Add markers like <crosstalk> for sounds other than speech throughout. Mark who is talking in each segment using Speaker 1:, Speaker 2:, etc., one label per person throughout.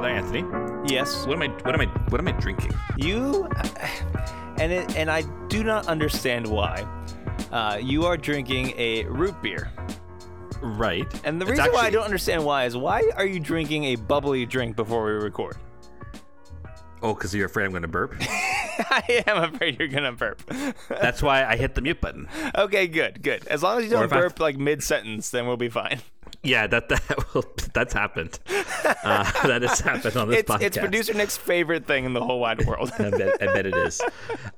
Speaker 1: Father Anthony.
Speaker 2: Yes.
Speaker 1: What am I? What am I? What am I drinking?
Speaker 2: You and it, and I do not understand why. Uh, you are drinking a root beer,
Speaker 1: Right.
Speaker 2: and the
Speaker 1: It's
Speaker 2: reason why I don't understand why is why are you drinking a bubbly drink before we record?
Speaker 1: Oh, because you're afraid I'm going to burp. <laughs>
Speaker 2: I am afraid you're gonna burp.
Speaker 1: That's why I hit the mute button. <laughs>
Speaker 2: okay, good, good. As long as you don't
Speaker 1: if I-
Speaker 2: burp like mid sentence, then we'll be fine.
Speaker 1: Yeah, that that <laughs> will, that's happened. Uh, that has happened on this
Speaker 2: It's
Speaker 1: podcast.
Speaker 2: it's producer Nick's favorite thing in the whole wide world.
Speaker 1: I bet, I bet it is.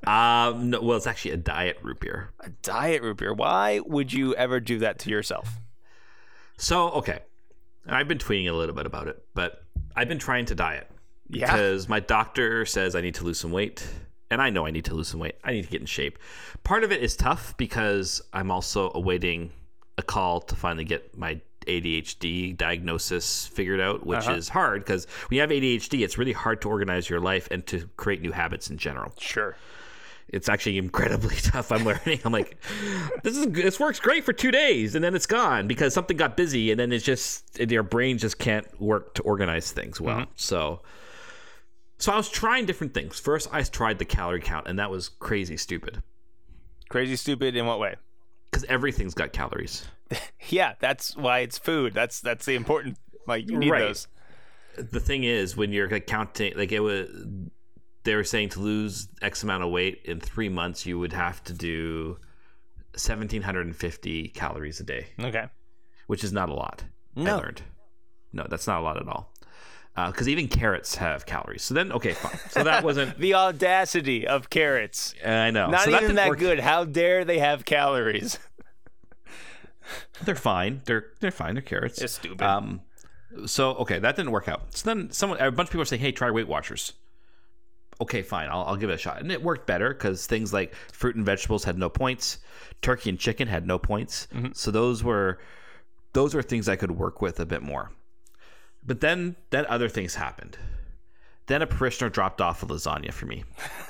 Speaker 1: Um, no, well, it's actually a diet root beer.
Speaker 2: a diet root beer. Why would you ever do that to yourself?
Speaker 1: So, okay, I've been tweeting a little bit about it, but I've been trying to diet
Speaker 2: Yeah.
Speaker 1: because my doctor says I need to lose some weight, and I know I need to lose some weight. I need to get in shape. Part of it is tough because I'm also awaiting a call to finally get my ADHD diagnosis figured out, which
Speaker 2: Uh-huh.
Speaker 1: is hard because when you have ADHD, it's really hard to organize your life and to create new habits in general.
Speaker 2: Sure.
Speaker 1: it's actually incredibly <laughs> tough. I'm learning. I'm like, this is this works great for two days, and then it's gone because something got busy, and then it's just your brain just can't work to organize things well. So, so I was trying different things. First, I tried the calorie count, and that was crazy stupid
Speaker 2: Crazy stupid in what way?
Speaker 1: because everything's got calories. <laughs>
Speaker 2: Yeah, that's why it's food. That's that's the important. Like you need
Speaker 1: Right.
Speaker 2: those.
Speaker 1: The thing is, when you're like, counting, like it was, they were saying to lose X amount of weight in three months, you would have to do 1,750 calories a day.
Speaker 2: Okay.
Speaker 1: which is not a lot.
Speaker 2: No.
Speaker 1: I learned. No, that's not a lot at all. Uh, because even carrots have calories. So then, okay, fine. So that <laughs> wasn't.
Speaker 2: The audacity of carrots.
Speaker 1: I know.
Speaker 2: Not
Speaker 1: so
Speaker 2: even
Speaker 1: didn't
Speaker 2: that
Speaker 1: work.
Speaker 2: good. How dare they have calories? <laughs>
Speaker 1: They're fine. They're they're fine. They're carrots.
Speaker 2: It's stupid.
Speaker 1: Um. So okay, that didn't work out. So then someone, a bunch of people are saying, "Hey, try Weight Watchers." Okay, fine. I'll, I'll give it a shot, and it worked better because things like fruit and vegetables had no points, turkey and chicken had no points. So those were those were things I could work with a bit more. But then then other things happened. Then a parishioner dropped off a lasagna for me. <laughs>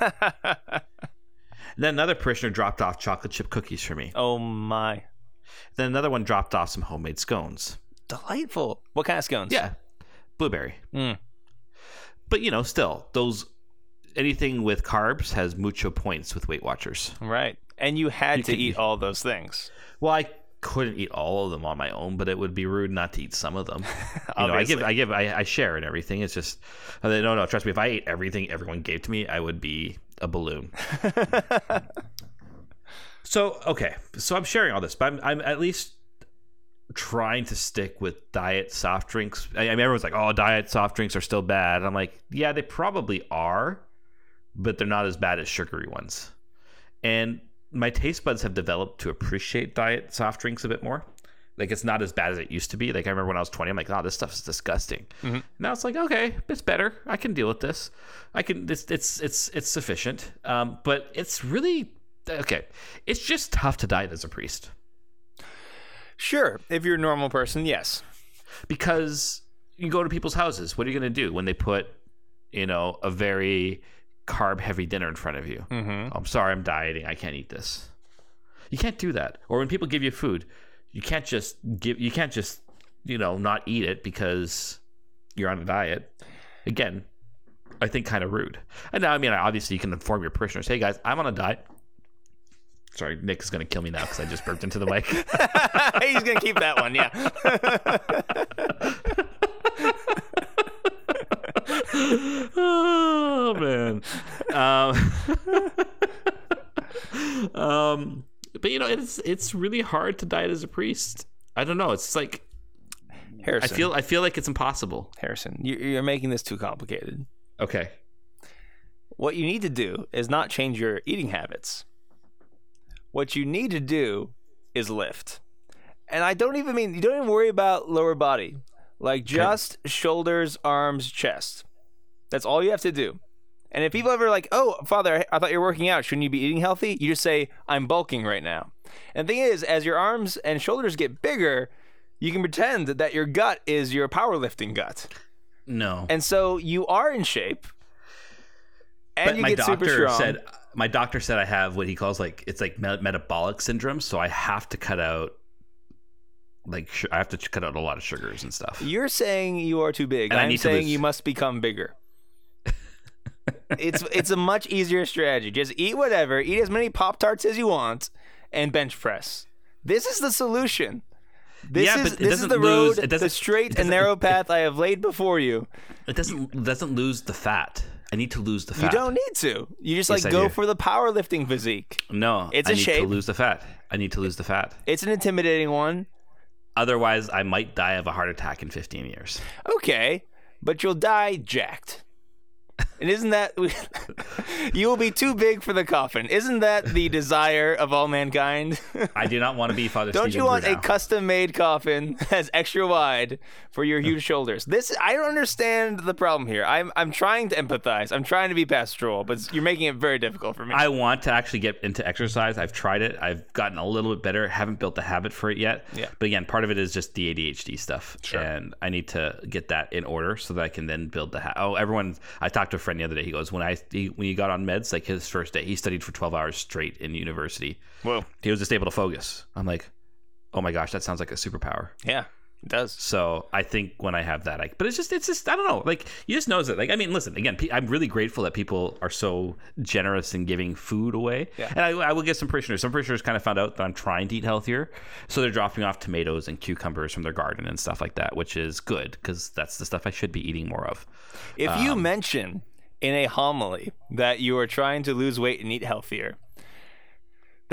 Speaker 1: then another parishioner dropped off chocolate chip cookies for me.
Speaker 2: oh my.
Speaker 1: Then another one dropped off some homemade scones.
Speaker 2: Delightful. What kind of scones?
Speaker 1: Yeah, blueberry.
Speaker 2: Mm.
Speaker 1: But you know, still those anything with carbs has mucho points with Weight Watchers.
Speaker 2: Right. And you had to
Speaker 1: can-
Speaker 2: eat all those things.
Speaker 1: Well, I couldn't eat all of them on my own, but it would be rude not to eat some of them. <laughs> you know, I give, I give, I, I share and everything. It's just no, no. Trust me, if I ate everything everyone gave to me, I would be a balloon. <laughs> so okay, so I'm sharing all this, but I'm, I'm at least trying to stick with diet soft drinks. I, I mean, everyone's like, "Oh, diet soft drinks are still bad." I'm like, "Yeah, they probably are, but they're not as bad as sugary ones." And my taste buds have developed to appreciate diet soft drinks a bit more. Like it's not as bad as it used to be. Like I remember when I was 20, I'm like, "Oh, this stuff is disgusting." Now it's like, okay, it's better. I can deal with this. I can. It's it's it's it's sufficient. Um, but it's really okay. It's just tough to diet as a priest.
Speaker 2: Sure. If you're a normal person, yes.
Speaker 1: because you go to people's houses. What are you going to do when they put, you know, a very carb heavy dinner in front of you?
Speaker 2: Mm-hmm.
Speaker 1: I'm sorry, I'm dieting. I can't eat this. You can't do that. Or when people give you food, you can't just give. You can't just, you know, not eat it because you're on a diet. Again, I think kind of rude. And now, I mean, obviously, you can inform your parishioners. Hey, guys, I'm on a diet. Sorry, Nick is going to kill me now because I just burped into the mic. <laughs>
Speaker 2: He's gonna keep that one, yeah.
Speaker 1: oh man. Um, <laughs> um, but you know, it's it's really hard to diet as a priest. I don't know. It's like
Speaker 2: Harrison.
Speaker 1: I feel I feel like it's impossible.
Speaker 2: Harrison, you're making this too complicated.
Speaker 1: Okay.
Speaker 2: What you need to do is not change your eating habits. What you need to do is lift. And I don't even mean you don't even worry about lower body. Like just shoulders, arms, chest. That's all you have to do. And if people ever like, "Oh, father, I- thought you were working out. Shouldn't you be eating healthy?" You just say, "I'm bulking right now." And the thing is, as your arms and shoulders get bigger, you can pretend that your gut is your powerlifting gut.
Speaker 1: No.
Speaker 2: And so you are in shape. And
Speaker 1: but
Speaker 2: you
Speaker 1: my
Speaker 2: get super
Speaker 1: doctor
Speaker 2: strong.
Speaker 1: said my doctor said I have what he calls like it's like me- metabolic syndrome, so I have to cut out like sh- I have to cut out a lot of sugars and stuff.
Speaker 2: You're saying you are too big.
Speaker 1: And
Speaker 2: I'm saying you must become bigger. it's it's a much easier strategy. Just eat whatever, eat as many Pop Tarts as you want, and bench press. This is the solution. This
Speaker 1: Yeah,
Speaker 2: is
Speaker 1: but it
Speaker 2: this is
Speaker 1: doesn't
Speaker 2: the
Speaker 1: lose-
Speaker 2: road,
Speaker 1: it
Speaker 2: the straight and narrow <laughs> path I have laid before you.
Speaker 1: It doesn't it doesn't lose the fat. I need to lose the fat.
Speaker 2: You don't need to. You just
Speaker 1: Yes,
Speaker 2: like go for the powerlifting physique.
Speaker 1: No,
Speaker 2: It's
Speaker 1: I
Speaker 2: a
Speaker 1: need
Speaker 2: shape.
Speaker 1: to lose the fat. I need to lose the fat.
Speaker 2: It's an intimidating one.
Speaker 1: Otherwise, I might die of a heart attack in 15 years.
Speaker 2: Okay, but you'll die jacked. And isn't that <laughs> you will be too big for the coffin? Isn't that the desire of all mankind? <laughs>
Speaker 1: I do not want to be Father
Speaker 2: Don't you want a custom-made coffin <laughs> that's extra wide for your huge shoulders? This I don't understand the problem here. I'm I'm trying to empathize. I'm trying to be pastoral, but you're making it very difficult for me.
Speaker 1: I want to actually get into exercise. I've tried it. I've gotten a little bit better. Haven't built the habit for it yet.
Speaker 2: Yeah.
Speaker 1: But again, part of it is just the ADHD stuff,
Speaker 2: Sure.
Speaker 1: and I need to get that in order so that I can then build the. Ha- oh, everyone! I talked to a friend the other day. He goes, "When I he, when he got on meds, like his first day, he studied for 12 hours straight in university.
Speaker 2: Whoa.
Speaker 1: He was just able to focus. I'm like, oh my gosh, that sounds like a superpower.
Speaker 2: Yeah, it does.
Speaker 1: So I think when I have that, I, but it's just, it's just, I don't know. Like you just knows it. Like I mean, listen, again, I'm really grateful that people are so generous in giving food away.
Speaker 2: Yeah.
Speaker 1: And I, I will get some parishioners. Some parishioners kind of found out that I'm trying to eat healthier, so they're dropping off tomatoes and cucumbers from their garden and stuff like that, which is good because that's the stuff I should be eating more of.
Speaker 2: If
Speaker 1: Um,
Speaker 2: you mention in a homily that you are trying to lose weight and eat healthier,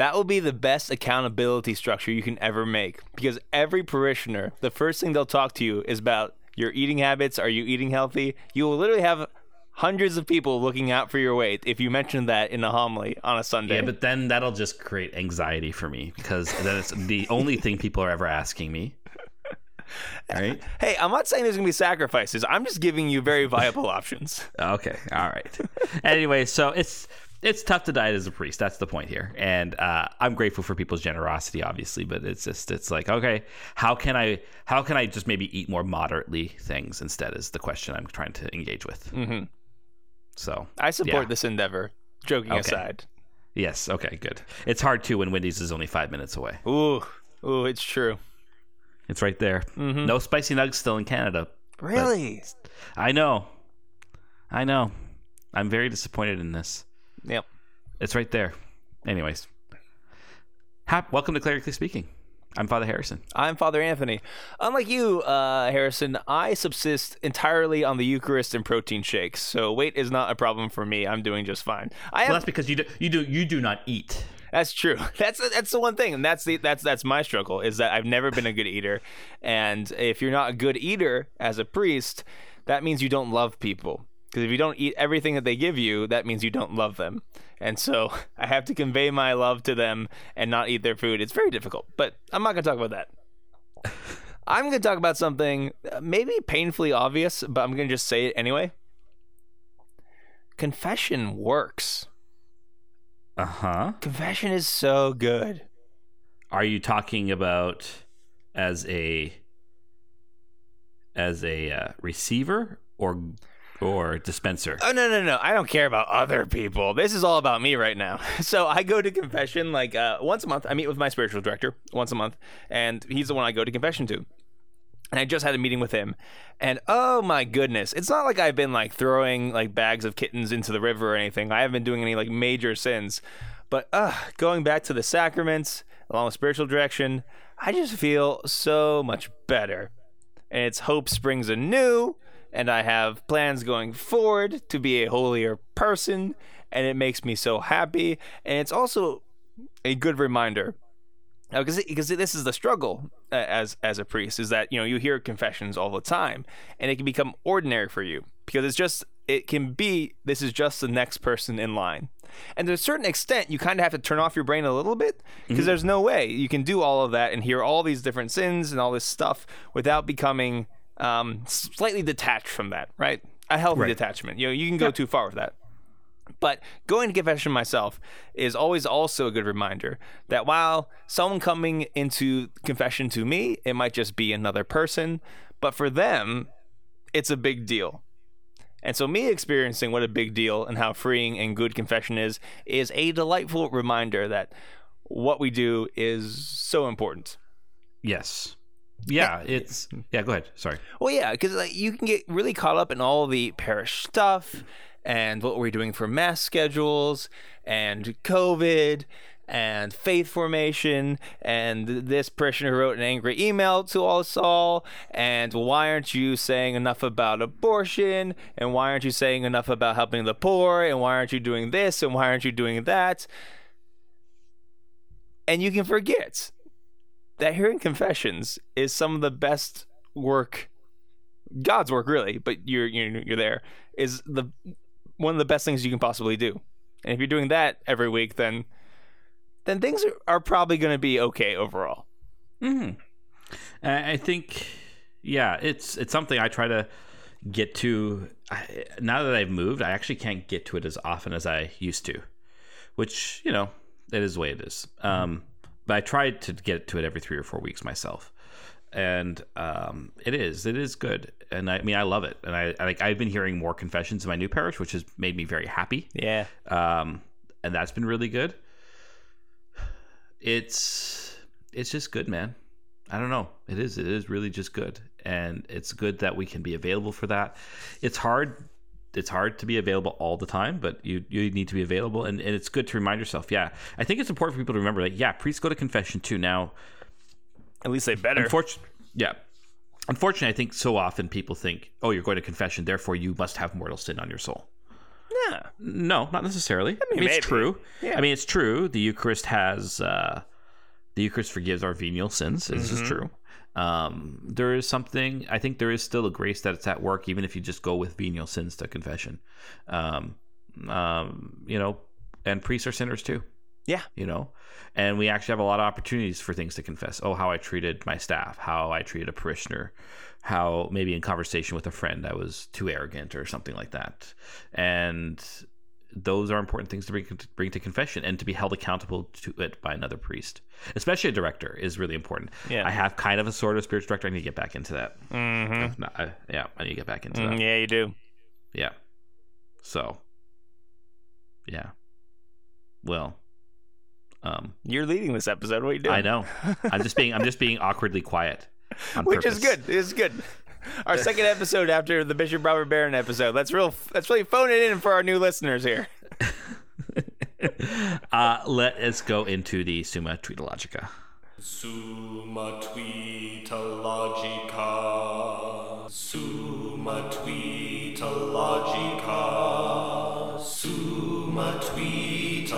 Speaker 2: that will be the best accountability structure you can ever make because every parishioner, the first thing they'll talk to you is about your eating habits. Are you eating healthy? You will literally have hundreds of people looking out for your weight if you mention that in a homily on a Sunday.
Speaker 1: Yeah, but then that'll just create anxiety for me because then it's the only thing people are ever asking me. <laughs> Right?
Speaker 2: hey, I'm not saying there's going to be sacrifices. I'm just giving you very viable options.
Speaker 1: Okay. All right. anyway, so it's it's tough to diet as a priest. That's the point here, and uh, I'm grateful for people's generosity, obviously. But it's just it's like okay, how can I how can I just maybe eat more moderately things instead? Is the question I'm trying to engage with.
Speaker 2: Mhm.
Speaker 1: So
Speaker 2: I support
Speaker 1: Yeah.
Speaker 2: this endeavor. Joking
Speaker 1: Okay.
Speaker 2: aside.
Speaker 1: yes, okay, good. It's hard too when Wendy's is only five minutes away.
Speaker 2: Ooh, ooh, it's true.
Speaker 1: It's right there.
Speaker 2: Mhm.
Speaker 1: No spicy nugs still in Canada.
Speaker 2: Really?
Speaker 1: I know. I know. I'm very disappointed in this.
Speaker 2: Yep.
Speaker 1: It's right there. Anyways, Hap- welcome to Clerically Speaking. I'm Father Harrison.
Speaker 2: I'm Father Anthony. Unlike you, uh, Harrison, I subsist entirely on the Eucharist and protein shakes, so weight is not a problem for me. I'm doing just fine. I
Speaker 1: Well,
Speaker 2: have,
Speaker 1: that's because you do you do you do not eat.
Speaker 2: that's true. <laughs> That's that's the one thing, and that's the that's that's my struggle is that I've never been a good eater, and if you're not a good eater as a priest, that means you don't love people. Because if you don't eat everything that they give you, that means you don't love them. And so <laughs> I have to convey my love to them and not eat their food. It's very difficult, but I'm not going to talk about that. <laughs> I'm going to talk about something uh, maybe painfully obvious, but I'm going to just say it anyway. Confession works.
Speaker 1: Uh huh.
Speaker 2: Confession is so good.
Speaker 1: Are you talking about as a as a uh, receiver or or dispenser?
Speaker 2: Oh no no no! I don't care about other people. This is all about me right now. <laughs> So I go to confession like uh, once a month. I meet with my spiritual director once a month, and he's the one I go to confession to. And I just had a meeting with him, and oh my goodness, it's not like I've been like throwing like bags of kittens into the river or anything. I haven't been doing any like major sins, but uh, going back to the sacraments along with spiritual direction, I just feel so much better and its hope springs anew, and I have plans going forward to be a holier person, and it makes me so happy. And it's also a good reminder, because because this is the struggle uh, as as a priest, is that you know you hear confessions all the time, and it can become ordinary for you because it's just it can be this is just the next person in line. And to a certain extent, you kind of have to turn off your brain a little bit because there's no way you can do all of that and hear all these different sins and all this stuff without becoming um, slightly detached from that, right? A healthy
Speaker 1: Right.
Speaker 2: detachment. You know, you can go too far with that. But going to confession myself is always also a good reminder that while someone coming into confession to me, it might just be another person, but for them, it's a big deal. And so, me experiencing what a big deal and how freeing and good confession is, is a delightful reminder that what we do is so important.
Speaker 1: Yes. Yeah, it's yeah. Go ahead. Sorry.
Speaker 2: Well, yeah, because like you can get really caught up in all the parish stuff and what we're doing for mass schedules and COVID and faith formation and this parishioner wrote an angry email to all us all and why aren't you saying enough about abortion and why aren't you saying enough about helping the poor and why aren't you doing this and why aren't you doing that and you can forget that hearing confessions is some of the best work god's work really but you're you're, you're there is the one of the best things you can possibly do and if you're doing that every week then then things are, are probably going to be okay overall
Speaker 1: hmm I I think, yeah, it's it's something I try to get to. I, now that I've moved, I actually can't get to it as often as I used to, which you know, it is the way it is. Um, but I tried to get to it every three or four weeks myself, and um, it is it is good, and I, I mean I love it, and I, I like I've been hearing more confessions in my new parish, which has made me very happy
Speaker 2: yeah
Speaker 1: um, and that's been really good. It's it's just good, man. I don't know. It is. It is really just good, and it's good that we can be available for that. It's hard. It's hard to be available all the time, but you you need to be available, and, and it's good to remind yourself. Yeah, I think it's important for people to remember that. Yeah, priests go to confession too. Now,
Speaker 2: at least they better
Speaker 1: unfortunately, yeah. Unfortunately, I think so often people think, "Oh, you're going to confession, therefore you must have mortal sin on your soul."
Speaker 2: yeah
Speaker 1: No, not necessarily. I mean,
Speaker 2: maybe.
Speaker 1: it's true.
Speaker 2: Yeah.
Speaker 1: I mean, it's true. The Eucharist has uh, the Eucharist forgives our venial sins. This
Speaker 2: Mm-hmm.
Speaker 1: is true. Um, there is something. I think there is still a grace that it's at work, even if you just go with venial sins to confession. Um, um, you know, and priests are sinners too.
Speaker 2: yeah
Speaker 1: You know, and we actually have a lot of opportunities for things to confess. Oh, how I treated my staff, how I treated a parishioner, how maybe in conversation with a friend I was too arrogant or something like that. And those are important things to bring, to bring to confession and to be held accountable to it by another priest, especially a director, is really important.
Speaker 2: Yeah.
Speaker 1: I have kind of a sort of spiritual director. I need to get back into that.
Speaker 2: mm-hmm.
Speaker 1: I, yeah, I need to get back into that.
Speaker 2: yeah you do
Speaker 1: Yeah. So, yeah. Well, um,
Speaker 2: you're leading this episode what are you doing
Speaker 1: I know. I'm just being I'm just being <laughs> awkwardly quiet.
Speaker 2: which is good. It's good. Our second episode after the Bishop Robert Barron episode. Let's real. Let's really phone it in for our new listeners here. <laughs>
Speaker 1: Uh, let us go into the Summa Tweetologica.
Speaker 3: Summa Tweeta Logica. Summa Tweeta Logica. Summa Tweeta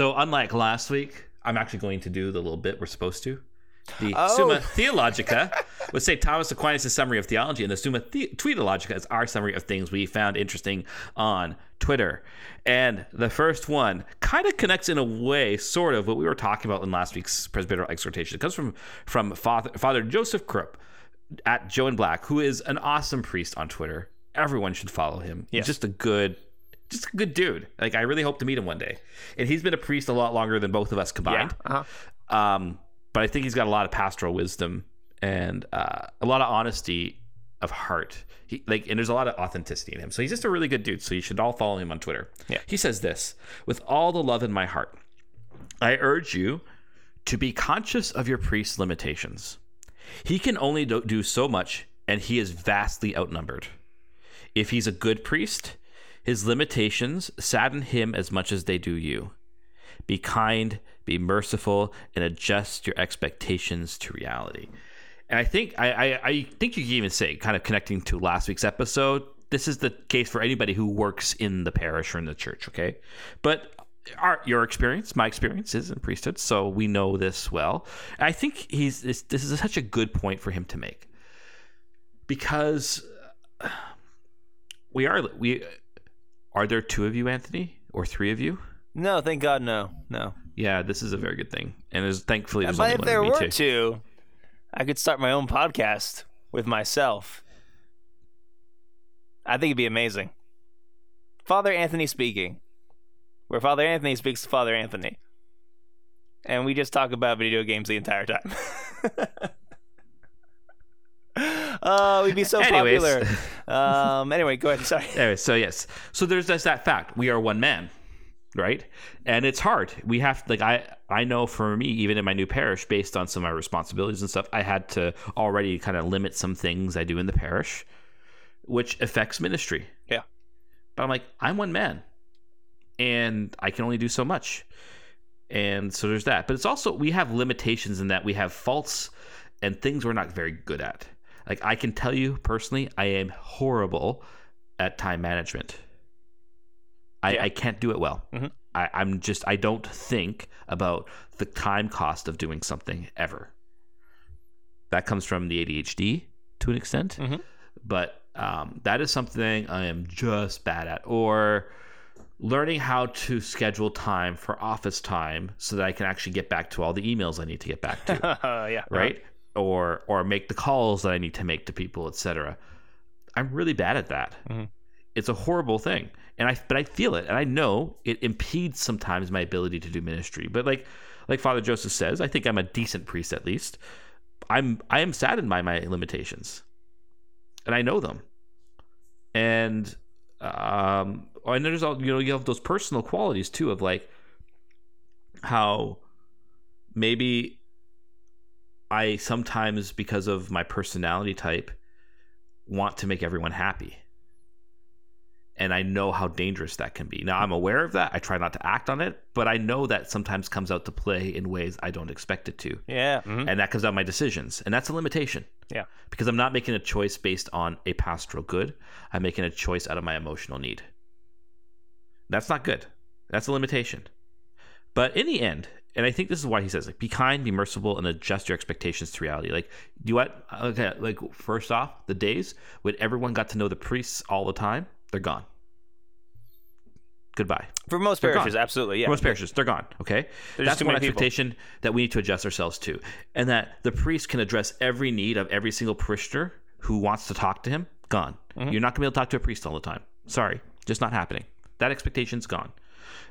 Speaker 1: So unlike last week, I'm actually going to do the little bit we're supposed to. The
Speaker 2: Oh.
Speaker 1: Summa Theologica <laughs> was St. Thomas Aquinas' summary of theology, and the Summa the- Tweetologica is our summary of things we found interesting on Twitter. And the first one kind of connects in a way, sort of, what we were talking about in last week's presbyteral exhortation. It comes from from Father, Father Joseph Krupp at Joe and Black, who is an awesome priest on Twitter. Everyone should follow him.
Speaker 2: Yes.
Speaker 1: He's just a good, just a good dude. Like I really hope to meet him one day. And he's been a priest a lot longer than both of us combined.
Speaker 2: Uh-huh.
Speaker 1: Um, but I think he's got a lot of pastoral wisdom and uh, a lot of honesty of heart. He like, and there's a lot of authenticity in him. So he's just a really good dude. So you should all follow him on Twitter.
Speaker 2: Yeah.
Speaker 1: He says this with all the love in my heart. I urge you to be conscious of your priest's limitations. He can only do so much, and he is vastly outnumbered. If he's a good priest, his limitations sadden him as much as they do you. Be kind, be merciful, and adjust your expectations to reality. And I think I, I, I think you can even say, kind of connecting to last week's episode, this is the case for anybody who works in the parish or in the church, okay? But our your experience, my experience is in priesthood, so we know this well. I think he's this, this is such a good point for him to make because we are we are there two of you, Anthony, or three of you?
Speaker 2: No, thank God, no, no.
Speaker 1: Yeah, this is a very good thing, and there's thankfully there's
Speaker 2: But
Speaker 1: only
Speaker 2: if there were
Speaker 1: too.
Speaker 2: two, I could start my own podcast. with myself, I think it'd be amazing. Father Anthony speaking, where Father Anthony speaks to Father Anthony, and we just talk about video games the entire time. <laughs> oh, we'd be so <laughs>
Speaker 1: Anyways.
Speaker 2: popular. Um, anyway, go ahead. Sorry.
Speaker 1: Anyway, so yes, so there's just that fact. We are one man, right? And it's hard. We have like I I know for me, even in my new parish, based on some of my responsibilities and stuff, I had to already kind of limit some things I do in the parish, which affects ministry.
Speaker 2: Yeah.
Speaker 1: But I'm like, I'm one man, and I can only do so much. And so there's that. But it's also we have limitations in that we have faults and things we're not very good at. Like I can tell you personally, I am horrible at time management. I,
Speaker 2: Yeah.
Speaker 1: I can't do it well.
Speaker 2: Mhm.
Speaker 1: I, I'm just I don't think about the time cost of doing something ever. That comes from the ADHD to an extent,
Speaker 2: Mhm.
Speaker 1: but um, that is something I am just bad at. Or learning how to schedule time for office time so that I can actually get back to all the emails I need to get back to <laughs>
Speaker 2: yeah.
Speaker 1: right? Or or make the calls that I need to make to people, etc. I'm really bad at that.
Speaker 2: Mhm.
Speaker 1: It's a horrible thing, and I but I feel it, and I know it impedes sometimes my ability to do ministry. But like like Father Joseph says, I think I'm a decent priest at least. I'm I am saddened by my limitations, and I know them. And um, and there's all you know you have those personal qualities too of like how maybe I sometimes, because of my personality type, want to make everyone happy. And I know how dangerous that can be. Now, I'm aware of that. I try not to act on it, but I know that sometimes comes out to play in ways I don't expect it to.
Speaker 2: Yeah. mhm.
Speaker 1: And that comes out of my decisions. And that's a limitation.
Speaker 2: Yeah.
Speaker 1: Because I'm not making a choice based on a pastoral good. I'm making a choice out of my emotional need. That's not good. That's a limitation. But in the end, and I think this is why he says, like, be kind, be merciful, and adjust your expectations to reality. Like, do what? Okay, like, first off, the days when everyone got to know the priests all the time, they're gone. Goodbye.
Speaker 2: For most
Speaker 1: They're
Speaker 2: parishes,
Speaker 1: gone.
Speaker 2: absolutely. Yeah.
Speaker 1: For most parishes, they're gone. Okay,
Speaker 2: There's
Speaker 1: that's one
Speaker 2: many people.
Speaker 1: expectation that we need to adjust ourselves to, and that the priest can address every need of every single parishioner who wants to talk to him. Gone.
Speaker 2: Mm-hmm.
Speaker 1: You're not gonna be able to talk to a priest all the time. Sorry, just not happening. That expectation's gone.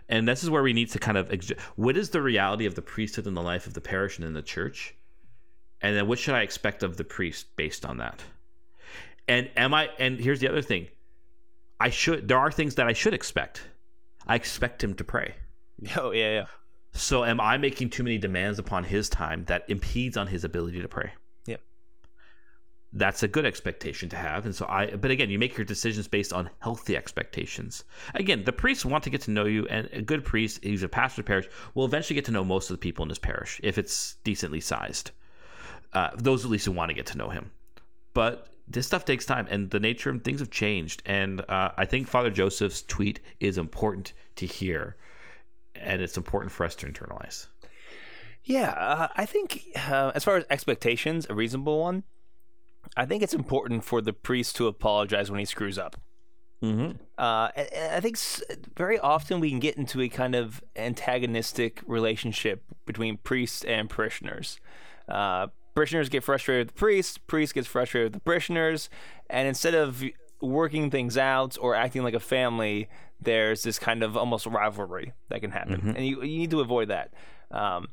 Speaker 1: And this is where we need to kind of ex- what is the reality of the priesthood in the life of the parish and in the church, and then what should I expect of the priest based on that? And am I? And here's the other thing: I should. There are things that I should expect. I expect him to pray. <laughs>
Speaker 2: Oh yeah, yeah.
Speaker 1: So am I making too many demands upon his time that impedes on his ability to pray? That's a good expectation to have. And so I but again, you make your decisions based on healthy expectations. Again, the priests want to get to know you and a good priest, who's a pastor of parish, will eventually get to know most of the people in his parish if it's decently sized. Uh, those at least who want to get to know him. But this stuff takes time and the nature of things have changed. And uh, I think Father Joseph's tweet is important to hear and it's important for us to internalize.
Speaker 2: Yeah, uh, I think uh, as far as expectations, a reasonable one. I think it's important for the priest to apologize when he screws up.
Speaker 1: Mm-hmm.
Speaker 2: Uh, and- and I think s- very often we can get into a kind of antagonistic relationship between priests and parishioners. Uh, parishioners get frustrated with the priest, priest gets frustrated with the parishioners, and instead of working things out or acting like a family, there's this kind of almost rivalry that can happen, and you you need to avoid that. Um,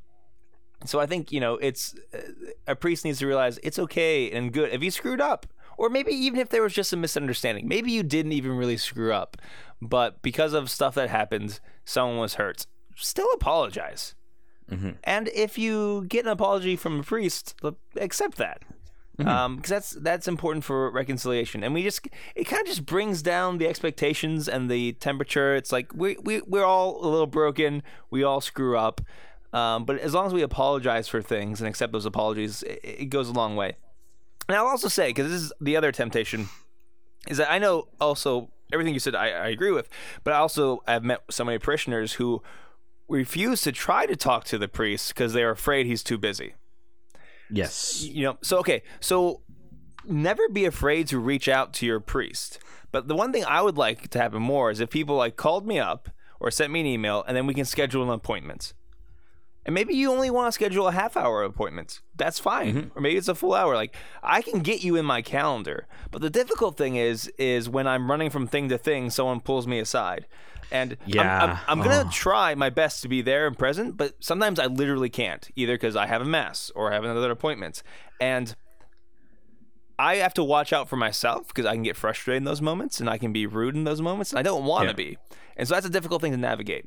Speaker 2: so I think you know it's uh, a priest needs to realize it's okay and good if you screwed up, or maybe even if there was just a misunderstanding. Maybe you didn't even really screw up, but because of stuff that happened, someone was hurt. Still apologize. Mm-hmm. And if you get an apology from a priest, accept that. Mm-hmm. Um, because that's that's important for reconciliation, and we just it kind of just brings down the expectations and the temperature. It's like we we we're all a little broken, we all screw up, um, but as long as we apologize for things and accept those apologies, it, it goes a long way. And I'll also say because this is the other temptation is that I know also everything you said I, I agree with, but I also have met so many parishioners who refuse to try to talk to the priest because they're afraid he's too busy
Speaker 1: Yes.
Speaker 2: you know so okay so never be afraid to reach out to your priest but the one thing i would like to happen more is if people like called me up or sent me an email and then we can schedule an appointment And maybe you only want to schedule a half hour appointment. That's fine.
Speaker 1: Mm-hmm.
Speaker 2: Or maybe it's a full hour. Like I can get you in my calendar. But the difficult thing is is when I'm running from thing to thing, someone pulls me aside. And I'm- I'm,
Speaker 1: Yeah.
Speaker 2: I'm, gonna
Speaker 1: Oh.
Speaker 2: try my best to be there and present, but sometimes I literally can't, either because I have a mass or I have another appointment. And I have to watch out for myself because I can get frustrated in those moments and I can be rude in those moments. And I don't want to
Speaker 1: Yeah.
Speaker 2: be. And so that's a difficult thing to navigate.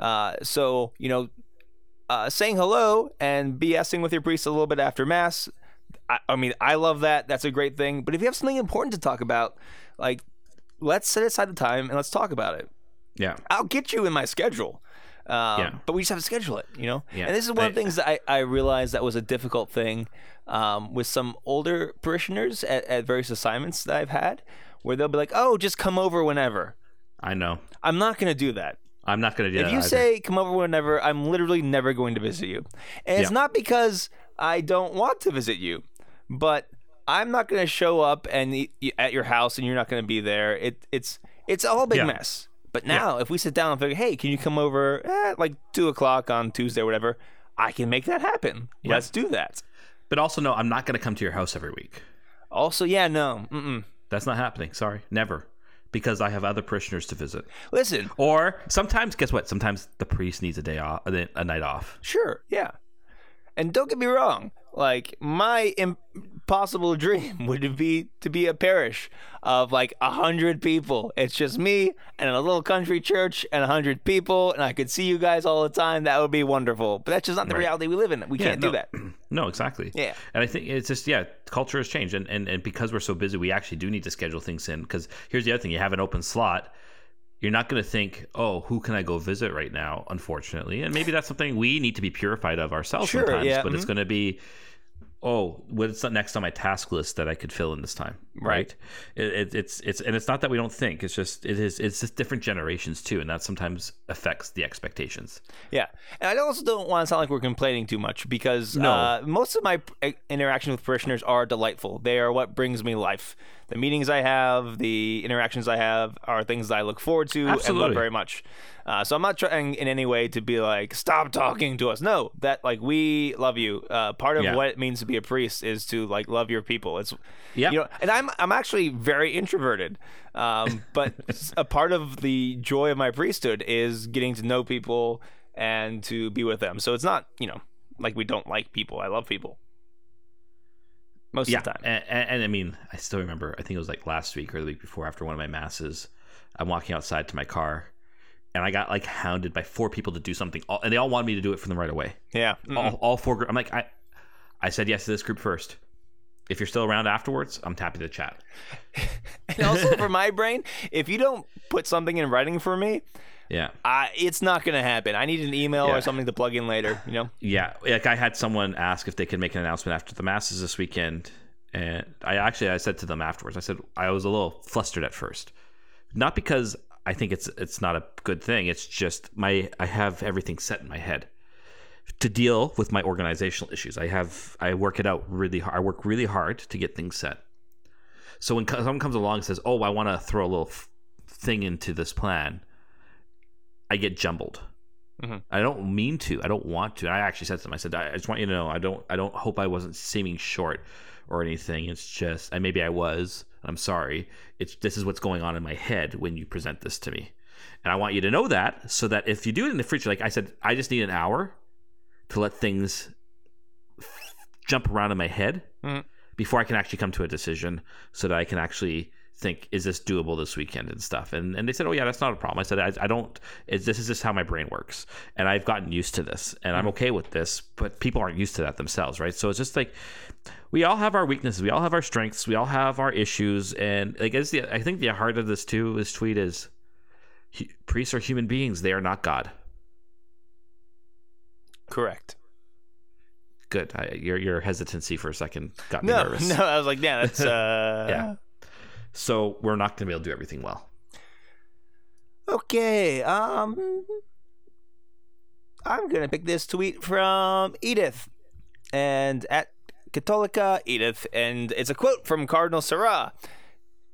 Speaker 2: Uh, so, you know, uh, saying hello and BSing with your priest a little bit after Mass, I, I mean, I love that. That's a great thing. But if you have something important to talk about, like, let's set aside the time and let's talk about it.
Speaker 1: Yeah.
Speaker 2: I'll get you in my schedule. Um,
Speaker 1: Yeah.
Speaker 2: But we just have to schedule it, you know?
Speaker 1: Yeah.
Speaker 2: And this is one of the things that I, I realized that was a difficult thing um, with some older parishioners at, at various assignments that I've had, where they'll be like, oh, just come over whenever.
Speaker 1: I know.
Speaker 2: I'm not going to do that.
Speaker 1: I'm not going to do
Speaker 2: If
Speaker 1: that.
Speaker 2: If you
Speaker 1: either.
Speaker 2: say come over whenever, I'm literally never going to visit you. And it's
Speaker 1: Yeah.
Speaker 2: not because I don't want to visit you, but I'm not going to show up and at your house and you're not going to be there. It it's it's a whole big
Speaker 1: Yeah.
Speaker 2: mess. But now, if we sit down and figure, hey, can you come over at like two o'clock on Tuesday or whatever? I can make that happen. Let's do that.
Speaker 1: but also, no, I'm not going to come to your house every week.
Speaker 2: Also, yeah, no, mm-mm.
Speaker 1: That's not happening. Sorry. Never. Because I have other parishioners to visit.
Speaker 2: listen,
Speaker 1: Or sometimes, guess what? Sometimes the priest needs a day off, a a night off.
Speaker 2: Sure, yeah. And don't get me wrong, like my impossible dream <laughs> would be to be a parish of like a hundred people. It's just me and a little country church and a hundred people, and I could see you guys all the time. That would be wonderful. But that's just not the
Speaker 1: Right.
Speaker 2: reality we live in. We can't
Speaker 1: no,
Speaker 2: do that. <clears throat>
Speaker 1: No, exactly.
Speaker 2: Yeah.
Speaker 1: And I think it's just, yeah, culture has changed. And, and, and because we're so busy, we actually do need to schedule things in. Because here's the other thing you have an open slot. You're not going to think, oh, who can I go visit right now, unfortunately. And maybe that's something we need to be purified of ourselves
Speaker 2: Sure,
Speaker 1: sometimes.
Speaker 2: yeah,
Speaker 1: But it's
Speaker 2: mhm.
Speaker 1: going to be, oh, what's next on my task list that I could fill in this time? Right. It, it, it's, it's, and it's not that we don't think. It's just, it is, it's just different generations too. And that sometimes affects the expectations.
Speaker 2: Yeah, and I also don't want to sound like we're complaining too much because
Speaker 1: No.
Speaker 2: uh, most of my p- interactions with parishioners are delightful. They are what brings me life. The meetings I have, the interactions I have, are things that I look forward to and love very much. Uh, so I'm not trying in any way to be like stop talking to us. No, that like we love you. Uh, part of
Speaker 1: Yeah.
Speaker 2: what it means to be a priest is to like love your people. It's
Speaker 1: Yeah.
Speaker 2: you know, and I'm I'm actually very introverted. Um, but <laughs> a part of the joy of my priesthood is getting to know people and to be with them. So it's not, you know, like we don't like people. I love people. Most
Speaker 1: yeah,
Speaker 2: of the time.
Speaker 1: And, and, and I mean, I still remember. I think it was like last week or the week before, after one of my masses. I'm walking outside to my car, and I got like hounded by four people to do something, all, and they all wanted me to do it for them right away.
Speaker 2: Yeah.
Speaker 1: All, all four. gr- I'm like, I, I said yes to this group first. If you're still around afterwards, I'm happy to chat. <laughs>
Speaker 2: And also <laughs> for my brain, if you don't put something in writing for me,
Speaker 1: Yeah,
Speaker 2: I, it's not going to happen. I need an email
Speaker 1: Yeah.
Speaker 2: or something to plug in later, you know?
Speaker 1: yeah. Like I had someone ask if they could make an announcement after the masses this weekend, and I actually I said to them afterwards. I said I was a little flustered at first, not because I think it's it's not a good thing. It's just my I have everything set in my head to deal with my organizational issues. I have I work it out really hard. I work really hard to get things set. So when someone comes along and says, "Oh, I want to throw a little f- thing into this plan," I get jumbled.
Speaker 2: Mhm.
Speaker 1: I don't mean to. I don't want to. I actually said something. I said, "I just want you to know. I don't. I don't hope I wasn't seeming short or anything. It's just, I maybe I was. I'm sorry. It's this is what's going on in my head when you present this to me, and I want you to know that so that if you do it in the future, like I said, I just need an hour to let things jump around in my head
Speaker 2: Mhm.
Speaker 1: before I can actually come to a decision, so that I can actually think, is this doable this weekend and stuff? And and they said, oh yeah, that's not a problem. I said, I, I don't. It's, this is just how my brain works, and I've gotten used to this, and I'm okay with this. But people aren't used to that themselves, right? So it's just like we all have our weaknesses, we all have our strengths, we all have our issues, and like it's the I think the heart of this too. This tweet is. Priests are human beings. They are not God.
Speaker 2: Correct.
Speaker 1: Good. I, your your hesitancy for a second got me
Speaker 2: No,
Speaker 1: nervous. <laughs>
Speaker 2: no, I was like, yeah, that's, <laughs> uh,
Speaker 1: Yeah. So we're not going to be able to do everything well.
Speaker 2: Okay, um I'm gonna pick this tweet from Edith and at Catholica Edith, and it's a quote from Cardinal Sarah.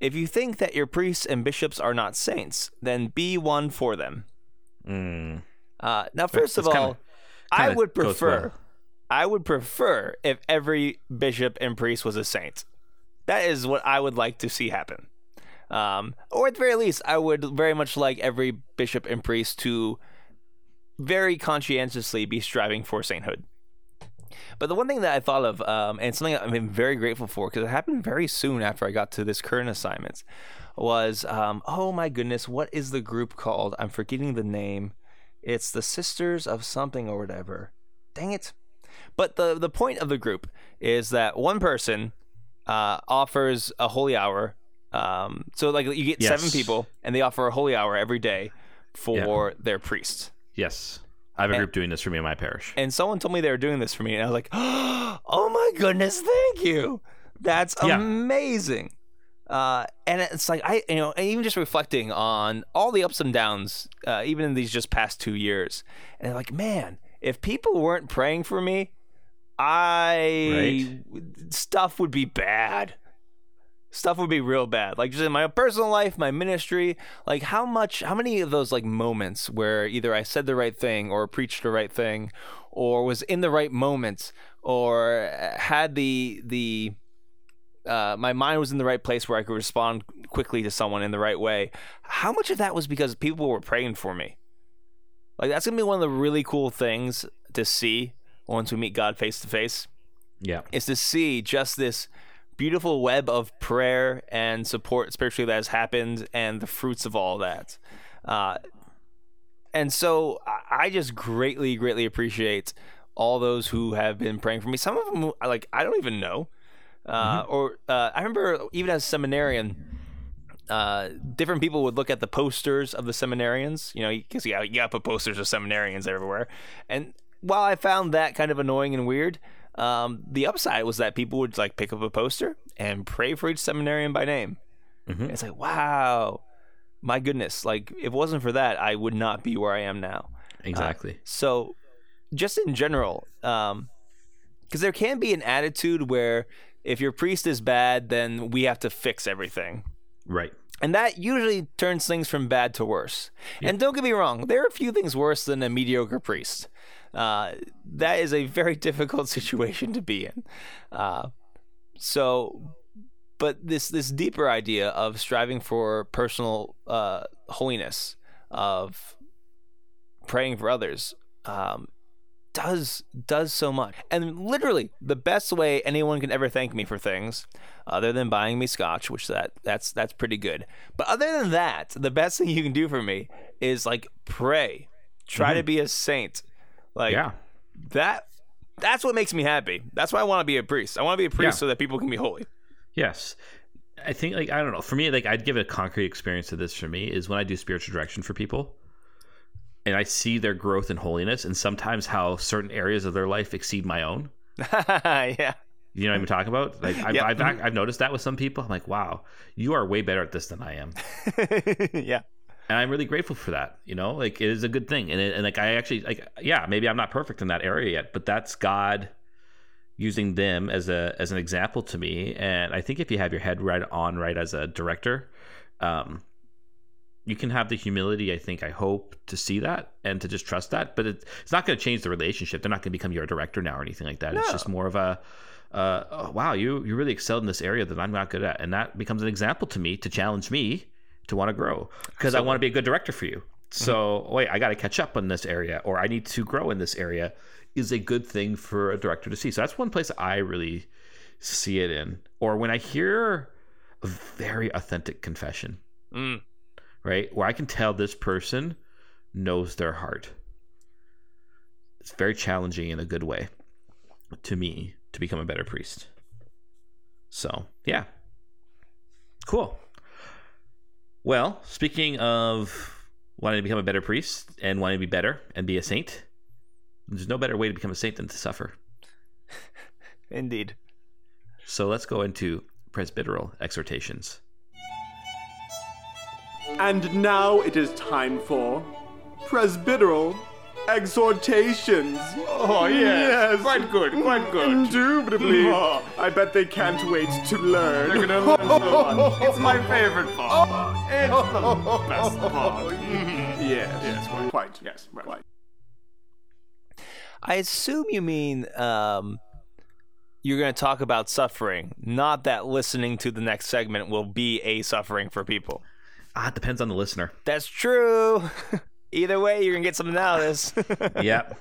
Speaker 2: If you think that your priests and bishops are not saints, then be one for them.
Speaker 1: Mm.
Speaker 2: Uh, now, first of all,
Speaker 1: kinda-
Speaker 2: I
Speaker 1: Kinda
Speaker 2: would prefer.
Speaker 1: well.
Speaker 2: I would prefer if every bishop and priest was a saint. That is what I would like to see happen. Um, or at the very least, I would very much like every bishop and priest to very conscientiously be striving for sainthood. But the one thing that I thought of, um, and something I've been very grateful for, because it happened very soon after I got to this current assignment, was um, oh my goodness, what is the group called? I'm forgetting the name. It's the Sisters of something or whatever. Dang it. But the the point of the group is that one person uh, offers a holy hour. Um, so like you get seven people, and they offer a holy hour every day for their priest.
Speaker 1: Yes. I have a
Speaker 2: And-
Speaker 1: group doing this for me in my parish.
Speaker 2: And someone told me they were doing this for me, and I was like, <gasps> "Oh my goodness, thank you! That's
Speaker 1: Yeah.
Speaker 2: amazing." Uh, and it's like I, you know, and even just reflecting on all the ups and downs, uh, even in these just past two years, and like, man, if people weren't praying for me, I stuff would be bad. Stuff would be real bad. Like just in my personal life, my ministry, like how much how many of those like moments where either I said the right thing or preached the right thing or was in the right moment or had the the uh, my mind was in the right place where I could respond quickly to someone in the right way. How much of that was because people were praying for me? Like that's gonna be one of the really cool things to see once we meet God face to face
Speaker 1: Yeah.
Speaker 2: is to see just this beautiful web of prayer and support spiritually that has happened and the fruits of all that. Uh, and so I- just greatly, greatly appreciate all those who have been praying for me. Some of them, I- like, I don't even know. Uh, Or uh, I remember even as a seminarian, uh, different people would look at the posters of the seminarians, you know, because you, got- you got to put posters of seminarians everywhere. And while I found that kind of annoying and weird, um, the upside was that people would like pick up a poster and pray for each seminarian by name.
Speaker 1: Mhm.
Speaker 2: It's like, wow, my goodness. Like, if it wasn't for that, I would not be where I am now.
Speaker 1: Exactly.
Speaker 2: So, just in general, because there can be an attitude where if your priest is bad, then we have to fix everything.
Speaker 1: right.
Speaker 2: And that usually turns things from bad to worse. And don't get me wrong, there are a few things worse than a mediocre priest. Uh, that is a very <laughs> difficult situation to be in. Uh, so, but this this deeper idea of striving for personal uh, holiness, of praying for others, um, does does so much. And literally, the best way anyone can ever thank me for things, other than buying me scotch, which that that's that's pretty good. But other than that, the best thing you can do for me is like pray, try to be a saint, like
Speaker 1: Yeah.
Speaker 2: that. That's what makes me happy. That's why I want to be a priest. I want to be a priest
Speaker 1: Yeah.
Speaker 2: so that people can be holy.
Speaker 1: Yes. I think like I don't know. For me, like I'd give a concrete experience to this for me is when I do spiritual direction for people and I see their growth in holiness and sometimes how certain areas of their life exceed my own. <laughs>
Speaker 2: yeah.
Speaker 1: You know what I'm talking about? Like I've,
Speaker 2: Yep.
Speaker 1: I've, I've noticed that with some people. I'm like, wow, you are way better at this than I am. <laughs>
Speaker 2: yeah.
Speaker 1: And I'm really grateful for that. You know, like it is a good thing, and it, and like I actually like yeah, maybe I'm not perfect in that area yet, but that's God using them as a as an example to me. And I think if you have your head right on right as a director, um, you can have the humility. I think I hope to see that and to just trust that, but it, it's not going to change the relationship. They're not going to become your director now or anything like that. It's just more of a uh, oh, wow, you you really excelled in this area that I'm not good at, and that becomes an example to me to challenge me to want to grow because I want to be a good director for you. So wait, I got to catch up on this area, or I need to grow in this area. Is a good thing for a director to see. So that's one place I really see it in. Or when I hear a very authentic confession,
Speaker 2: Mm.
Speaker 1: right, where I can tell this person knows their heart. It's very challenging in a good way to me to become a better priest. So, yeah. Cool. Well, speaking of wanting to become a better priest and wanting to be better and be a saint, there's no better way to become a saint than to suffer. <laughs>
Speaker 2: Indeed.
Speaker 1: So let's go into presbyteral exhortations.
Speaker 4: And now it is time for presbyteral exhortations.
Speaker 3: Oh, yes. Quite good, quite good.
Speaker 4: Indubitably.
Speaker 3: Oh.
Speaker 4: I bet they can't wait to learn.
Speaker 3: They're gonna learn so much. It's my favorite part. It's the best part. <laughs>
Speaker 4: Yes. Yes. Quite. Yes. Quite.
Speaker 2: I assume you mean um, you're going to talk about suffering, not that listening to the next segment will be a suffering for people.
Speaker 1: Ah, it depends on the listener.
Speaker 2: That's true. <laughs> Either way, you're to get something out of this. <laughs>
Speaker 1: yep.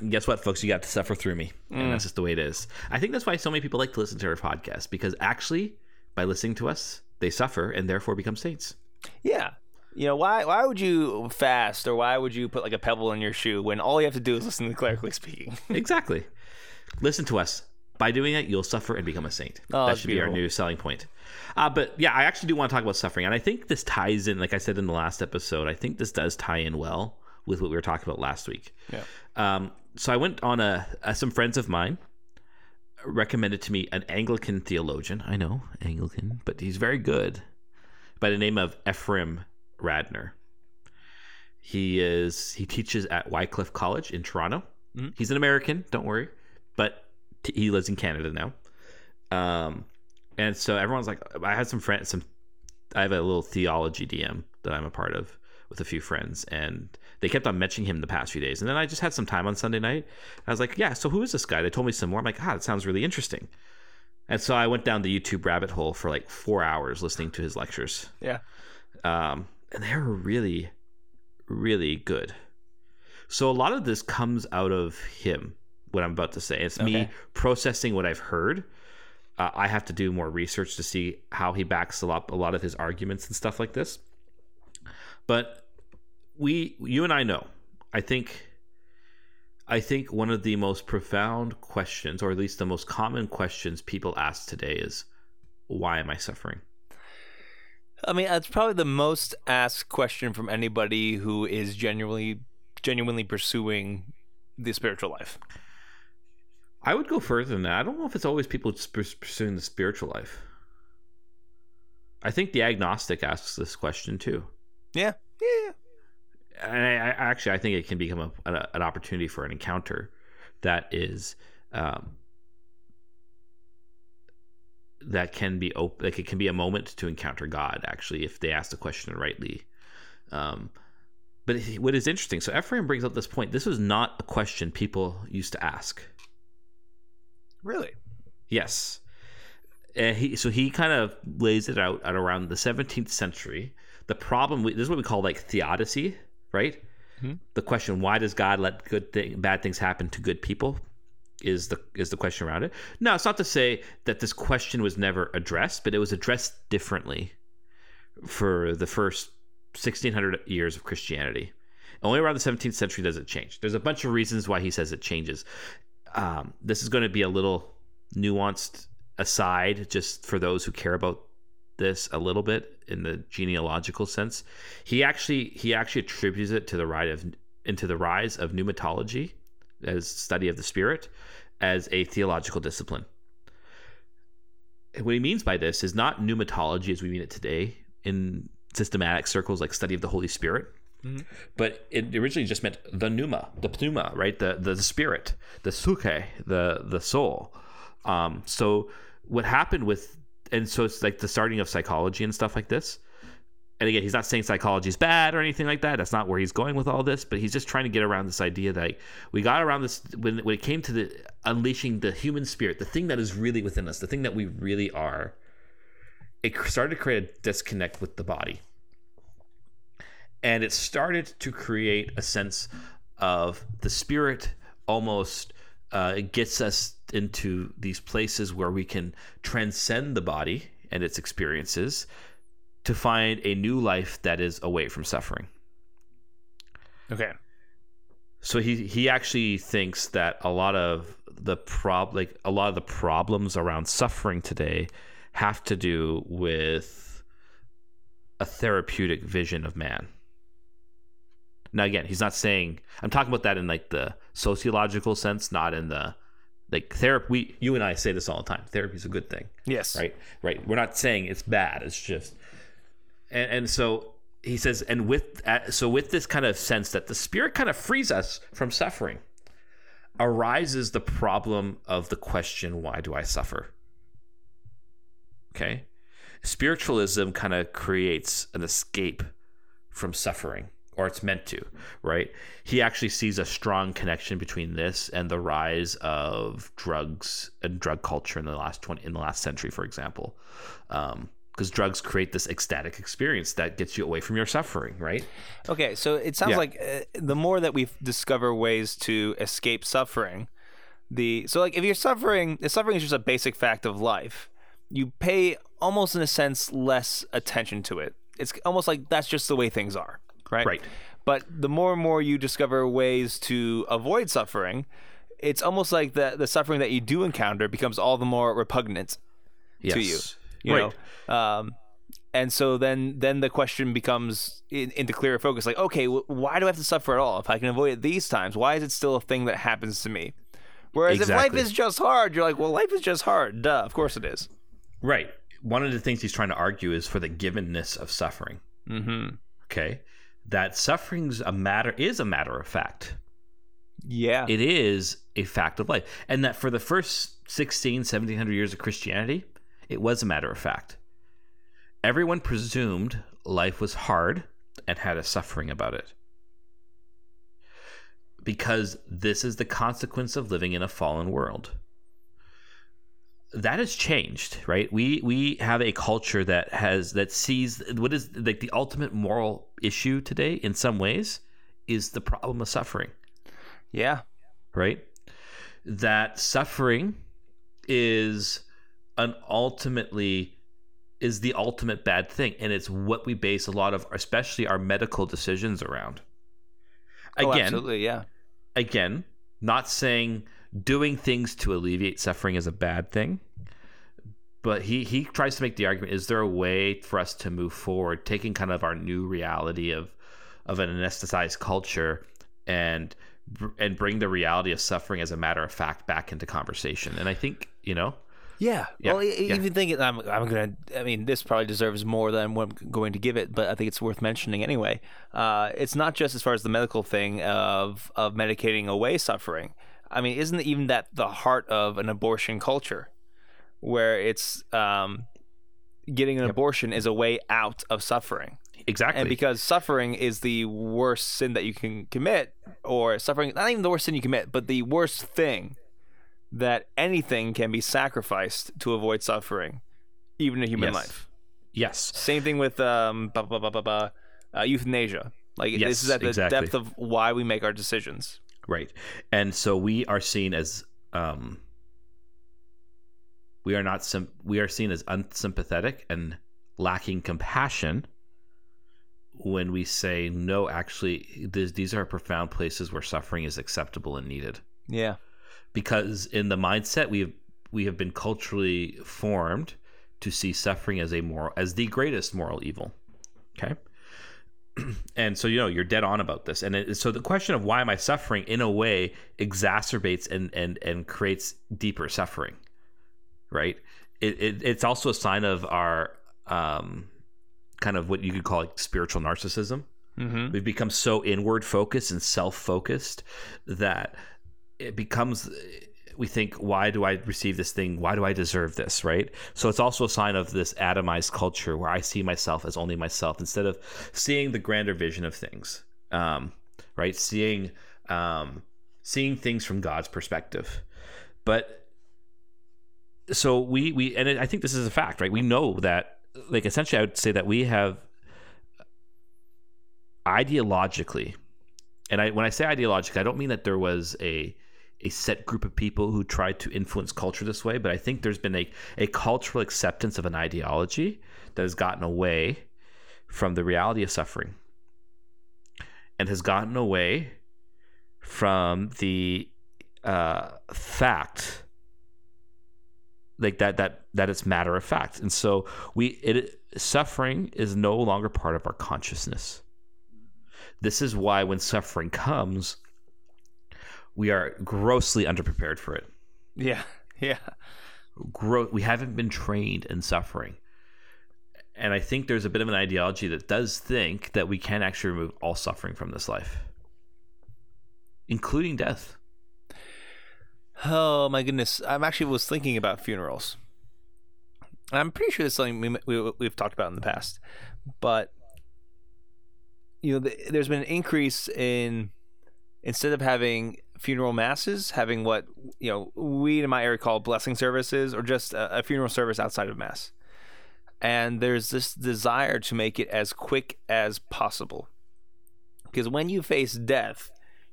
Speaker 1: And guess what, folks? You got to suffer through me, and mm. that's just the way it is. I think that's why so many people like to listen to our podcast because actually, by listening to us, they suffer and therefore become saints.
Speaker 2: yeah. You know, why why would you fast or why would you put like a pebble in your shoe when all you have to do is listen to the clerically speaking? <laughs>
Speaker 1: exactly. Listen to us. By doing it, you'll suffer and become a saint.
Speaker 2: Oh,
Speaker 1: that should be our new selling point. Uh, but yeah, I actually do want to talk about suffering, and I think this ties in, like I said in the last episode. I think this does tie in well with what we were talking about last week.
Speaker 2: Yeah.
Speaker 1: Um, so I went on a, a some friends of mine recommended to me an Anglican theologian. I know Anglican, but he's very good, by the name of Ephraim Radner. He is he teaches at Wycliffe College in Toronto. He's an American, don't worry, but t- he lives in Canada now. Um, and so everyone's like, I had some friends, some I have a little theology DM that I'm a part of with a few friends, and they kept on mentioning him the past few days. And then I just had some time on Sunday night. I was like, yeah, so who is this guy? They told me some more. I'm like, ah, that sounds really interesting. And so I went down the YouTube rabbit hole for like four hours listening to his lectures.
Speaker 2: Yeah.
Speaker 1: Um, and they were really, really good. So a lot of this comes out of him, what I'm about to say. It's me processing what I've heard. Uh, I have to do more research to see how he backs up a lot of his arguments and stuff like this. But we, you and I know, I think, I think one of the most profound questions, or at least the most common questions people ask today is, why am I suffering?
Speaker 2: I mean, that's probably the most asked question from anybody who is genuinely genuinely pursuing the spiritual life.
Speaker 1: I would go further than that. I don't know if it's always people pursuing the spiritual life. I think the agnostic asks this question too.
Speaker 2: Yeah. Yeah.
Speaker 1: And I, I actually I think it can become a, an, an opportunity for an encounter that is um, that can be open. Like it can be a moment to encounter God. Actually, if they ask the question rightly. Um, but what is interesting, so Ephraim brings up this point. This was not a question people used to ask.
Speaker 2: Really?
Speaker 1: Yes. And he, so he kind of lays it out at around the 17th century. The problem, this is what we call like theodicy, right? Mm-hmm. The question, why does God let good thing, bad things happen to good people? Is the is the question around it? No, it's not to say that this question was never addressed, but it was addressed differently for the first 1600 years of Christianity. Only around the 17th century does it change. There's a bunch of reasons why he says it changes. Um, this is going to be a little nuanced aside, just for those who care about this a little bit in the genealogical sense. He actually he actually attributes it to the rise of into the rise of pneumatology as study of the spirit as a theological discipline. What he means by this is not pneumatology as we mean it today in systematic circles like study of the Holy Spirit, but it originally just meant the pneuma, the pneuma, right? The the, the spirit, the suke, the the soul. Um, so what happened with, and so it's like the starting of psychology and stuff like this. And again, he's not saying psychology is bad or anything like that. That's not where he's going with all this. But he's just trying to get around this idea that we got around this when when it came to the unleashing the human spirit, the thing that is really within us, the thing that we really are. It started to create a disconnect with the body and it started to create a sense of the spirit almost uh, it gets us into these places where we can transcend the body and its experiences to find a new life that is away from suffering
Speaker 2: Okay.
Speaker 1: so he he actually thinks that a lot of the prob like a lot of the problems around suffering today have to do with a therapeutic vision of man. Now again, he's not saying I'm talking about that in like the sociological sense, not in the like therapy. We you and I say this all the time. Therapy is a good thing
Speaker 2: Yes.
Speaker 1: right right we're not saying it's bad it's just and, and so he says and with uh, so with this kind of sense that the spirit kind of frees us from suffering arises the problem of the question why do i suffer okay spiritualism kind of creates an escape from suffering or it's meant to, right? He actually sees a strong connection between this and the rise of drugs and drug culture in the last 20 in the last century, for example. Um, because drugs create this ecstatic experience that gets you away from your suffering, right?
Speaker 2: Okay, so it sounds
Speaker 1: Yeah.
Speaker 2: like uh, the more that we discover ways to escape suffering, the so like if you're suffering, if suffering is just a basic fact of life, you pay almost in a sense less attention to it. It's almost like that's just the way things are, right?
Speaker 1: Right.
Speaker 2: But the more and more you discover ways to avoid suffering, it's almost like the the suffering that you do encounter becomes all the more repugnant
Speaker 1: Yes.
Speaker 2: to you. You
Speaker 1: right.
Speaker 2: know, um, and so then then the question becomes in, into clearer focus. Like, okay, w- why do I have to suffer at all? If I can avoid it these times, why is it still a thing that happens to me? Whereas if life is just hard, you're like, well, life is just hard. Duh, of course it is.
Speaker 1: Right. One of the things he's trying to argue is for the givenness of suffering.
Speaker 2: Mm-hmm.
Speaker 1: Okay. That suffering's a matter is a matter of fact.
Speaker 2: Yeah.
Speaker 1: It is a fact of life. And that for the first 16, 1700 years of Christianity, it was a matter of fact. Everyone presumed life was hard and had a suffering about it. Because this is the consequence of living in a fallen world. That has changed, right? We we have a culture that has that sees what is like the ultimate moral issue today in some ways is the problem of suffering
Speaker 2: yeah.
Speaker 1: right? That suffering is an ultimately is the ultimate bad thing, and it's what we base a lot of, especially our medical decisions around.
Speaker 2: Oh,
Speaker 1: Again,
Speaker 2: absolutely. Yeah.
Speaker 1: again, not saying doing things to alleviate suffering is a bad thing, but he he tries to make the argument: is there a way for us to move forward, taking kind of our new reality of of an anesthetized culture and and bring the reality of suffering as a matter of fact back into conversation? And I think you know,
Speaker 2: Yeah.
Speaker 1: Yeah,
Speaker 2: Well,
Speaker 1: yeah.
Speaker 2: even thinking, I'm, I'm gonna. I mean, this probably deserves more than what I'm going to give it, but I think it's worth mentioning anyway. Uh, it's not just as far as the medical thing of of medicating away suffering. I mean, isn't even that the heart of an abortion culture, where it's um, getting an abortion is a way out of suffering,
Speaker 1: exactly.
Speaker 2: and because suffering is the worst sin that you can commit, or suffering not even the worst sin you commit, but the worst thing that anything can be sacrificed to avoid suffering, even a human
Speaker 1: Yes.
Speaker 2: life.
Speaker 1: yes,
Speaker 2: Same thing with um, blah, blah, blah, blah, blah, uh, euthanasia. Like
Speaker 1: Yes,
Speaker 2: this is at the
Speaker 1: exactly.
Speaker 2: depth of why we make our decisions.
Speaker 1: Right. And so we are seen as um we are not sim- we are seen as unsympathetic and lacking compassion when we say no actually these, these are profound places where suffering is acceptable and needed
Speaker 2: Yeah.
Speaker 1: because in the mindset we have we have been culturally formed to see suffering as a moral as the greatest moral evil okay <clears throat> and so you know you're dead on about this. And it, so the question of why am i suffering in a way exacerbates and and and creates deeper suffering right? It, it it's also a sign of our um kind of what you could call like spiritual narcissism.
Speaker 2: Mm-hmm.
Speaker 1: We've become so inward focused and self focused that it becomes we think why do i receive this thing? Why do i deserve this right? So it's also a sign of this atomized culture where i see myself as only myself instead of seeing the grander vision of things um, right? Seeing um, seeing things from god's perspective. But so we we and i think this is a fact right? We know that like essentially i would say that we have ideologically and I when I say ideologically, I don't mean that there was a a set group of people who tried to influence culture this way, but I think there's been a, a cultural acceptance of an ideology that has gotten away from the reality of suffering and has gotten away from the uh, fact like that that that it's matter of fact. And so we it suffering is no longer part of our consciousness. This is why when suffering comes, we are grossly underprepared for it.
Speaker 2: Yeah. <laughs> Yeah.
Speaker 1: Gro- we haven't been trained in suffering. And I think there's a bit of an ideology that does think that we can actually remove all suffering from this life, including death.
Speaker 2: Oh my goodness! I'm actually was thinking about funerals. I'm pretty sure is something we, we we've talked about in the past, but you know, the, there's been an increase in instead of having funeral masses, having what you know we in my area call blessing services, or just a, a funeral service outside of mass. And there's this desire to make it as quick as possible, because when you face death,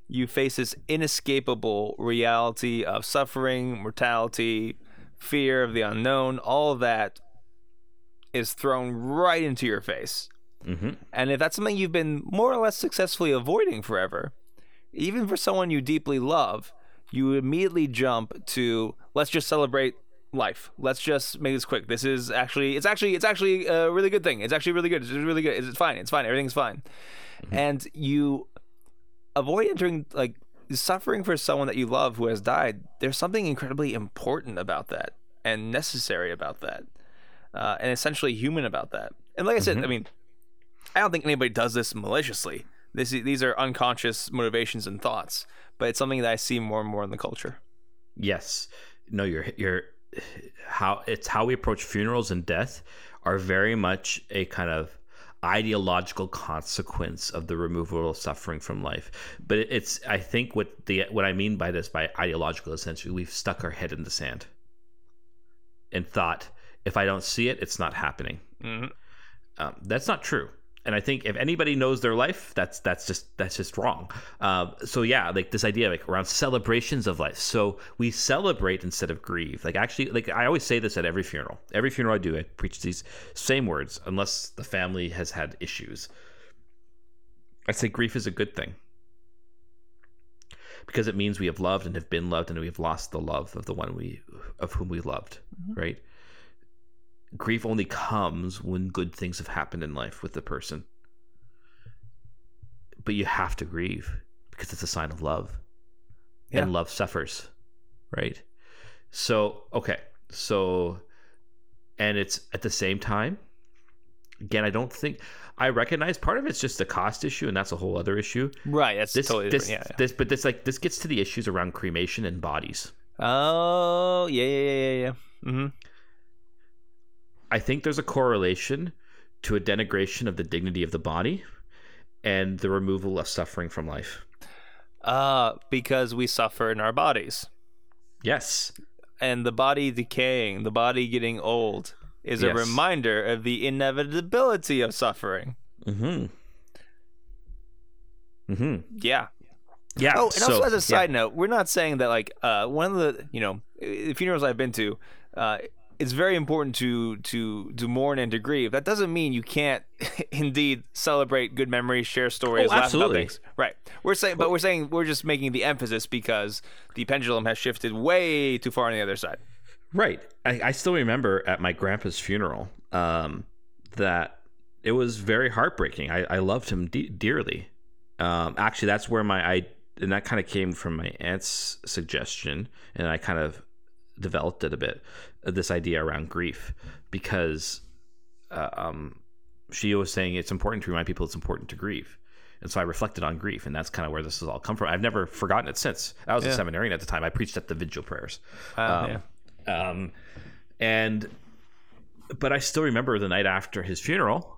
Speaker 2: you face this inescapable reality of suffering, mortality, fear of the unknown. All that is thrown right into your face.
Speaker 1: Mm-hmm.
Speaker 2: And if that's something you've been more or less successfully avoiding forever, even for someone you deeply love, you immediately jump to let's just celebrate life. Let's just make this quick. This is actually it's actually it's actually a really good thing. It's actually really good. It's really good. It's fine. It's fine. Everything's fine. And you avoid entering like suffering for someone that you love who has died. There's something incredibly important about that and necessary about that. Uh, and essentially human about that. And like I said, I mean, I don't think anybody does this maliciously. This, these are unconscious motivations and thoughts, but it's something that I see more and more in the culture.
Speaker 1: Yes. No, you're you're how it's how we approach funerals and death are very much a kind of ideological consequence of the removal of suffering from life. But it's I think what the what I mean by this by ideological essentially we've stuck our head in the sand and thought if I don't see it, it's not happening.
Speaker 2: Mhm.
Speaker 1: Um, that's not true. And I think if anybody knows their life, that's that's just that's just wrong. Uh, so yeah, like this idea like around celebrations of life. So we celebrate instead of grieve. Like actually, like I always say this at every funeral. Every funeral I do, I preach these same words, unless the family has had issues. I say grief is a good thing because it means we have loved and have been loved, and we have lost the love of the one we of whom we loved. Right grief only comes when good things have happened in life with the person. But you have to grieve because it's a sign of love.
Speaker 2: Yeah.
Speaker 1: And love suffers, right? So, okay. So, and it's at the same time, again, I don't think, I recognize part of it's just the cost issue, and that's a whole other issue.
Speaker 2: Right. That's
Speaker 1: This,
Speaker 2: totally
Speaker 1: this,
Speaker 2: different. Yeah, yeah.
Speaker 1: this, but this, like, this gets to the issues around cremation and bodies.
Speaker 2: Oh, yeah, yeah, yeah, yeah. yeah. Mm-hmm.
Speaker 1: I think there's a correlation to a denigration of the dignity of the body and the removal of suffering from life.
Speaker 2: Uh, because we suffer in our bodies.
Speaker 1: Yes.
Speaker 2: And the body decaying, the body getting old, is a
Speaker 1: Yes.
Speaker 2: reminder of the inevitability of suffering.
Speaker 1: Mm-hmm. Mm-hmm.
Speaker 2: Yeah.
Speaker 1: Yeah.
Speaker 2: Oh, and
Speaker 1: so-
Speaker 2: also as a
Speaker 1: yeah.
Speaker 2: side note, we're not saying that like uh, one of the you know funerals I've been to, uh, it's very important to to to mourn and to grieve. That doesn't mean you can't <laughs> indeed celebrate good memories, share stories,
Speaker 1: Oh,
Speaker 2: laugh about things. Right. We're saying, but we're saying we're just making the emphasis because the pendulum has shifted way too far on the other side.
Speaker 1: Right. I, I still remember at my grandpa's funeral um, that it was very heartbreaking. I, I loved him de- dearly. Um, actually, that's where my I and that kind of came from my aunt's suggestion, and I kind of developed it a bit. uh, This idea around grief because uh, um, she was saying it's important to remind people it's important to grieve. And so I reflected on grief, and that's kind of where this has all come from. I've never forgotten it since. I was a seminarian at the time. I preached at the vigil prayers.
Speaker 2: Uh,
Speaker 1: Um,
Speaker 2: yeah.
Speaker 1: Um, and but I still remember the night after his funeral.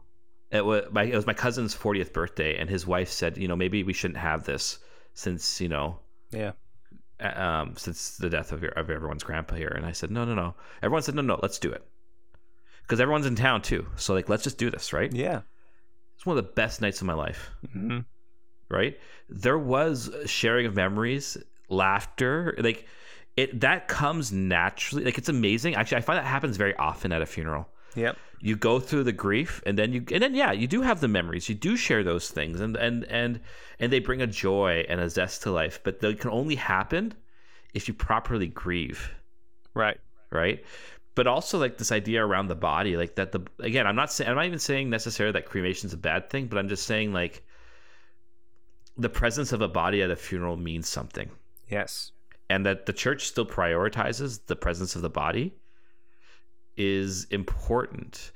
Speaker 1: It was my it was my cousin's 40th birthday, and his wife said, you know, maybe we shouldn't have this since you know,
Speaker 2: Yeah.
Speaker 1: Um, since the death of your, of everyone's grandpa here. And I said, no, no, no. Everyone said, no, no, let's do it because everyone's in town too. So like, let's just do this, right?
Speaker 2: Yeah.
Speaker 1: It's one of the best nights of my life.
Speaker 2: Mhm.
Speaker 1: Right? There was sharing of memories, laughter, like it that comes naturally. Like it's amazing. Actually, I find that happens very often at a funeral.
Speaker 2: Yep.
Speaker 1: You go through the grief and then you and then yeah, you do have the memories. You do share those things and and and and they bring a joy and a zest to life, but they can only happen if you properly grieve
Speaker 2: Right.
Speaker 1: right? But also like this idea around the body, like that the again, I'm not saying I'm not even saying necessarily that cremation is a bad thing, but I'm just saying like the presence of a body at a funeral means something,
Speaker 2: Yes.
Speaker 1: and that the church still prioritizes the presence of the body is important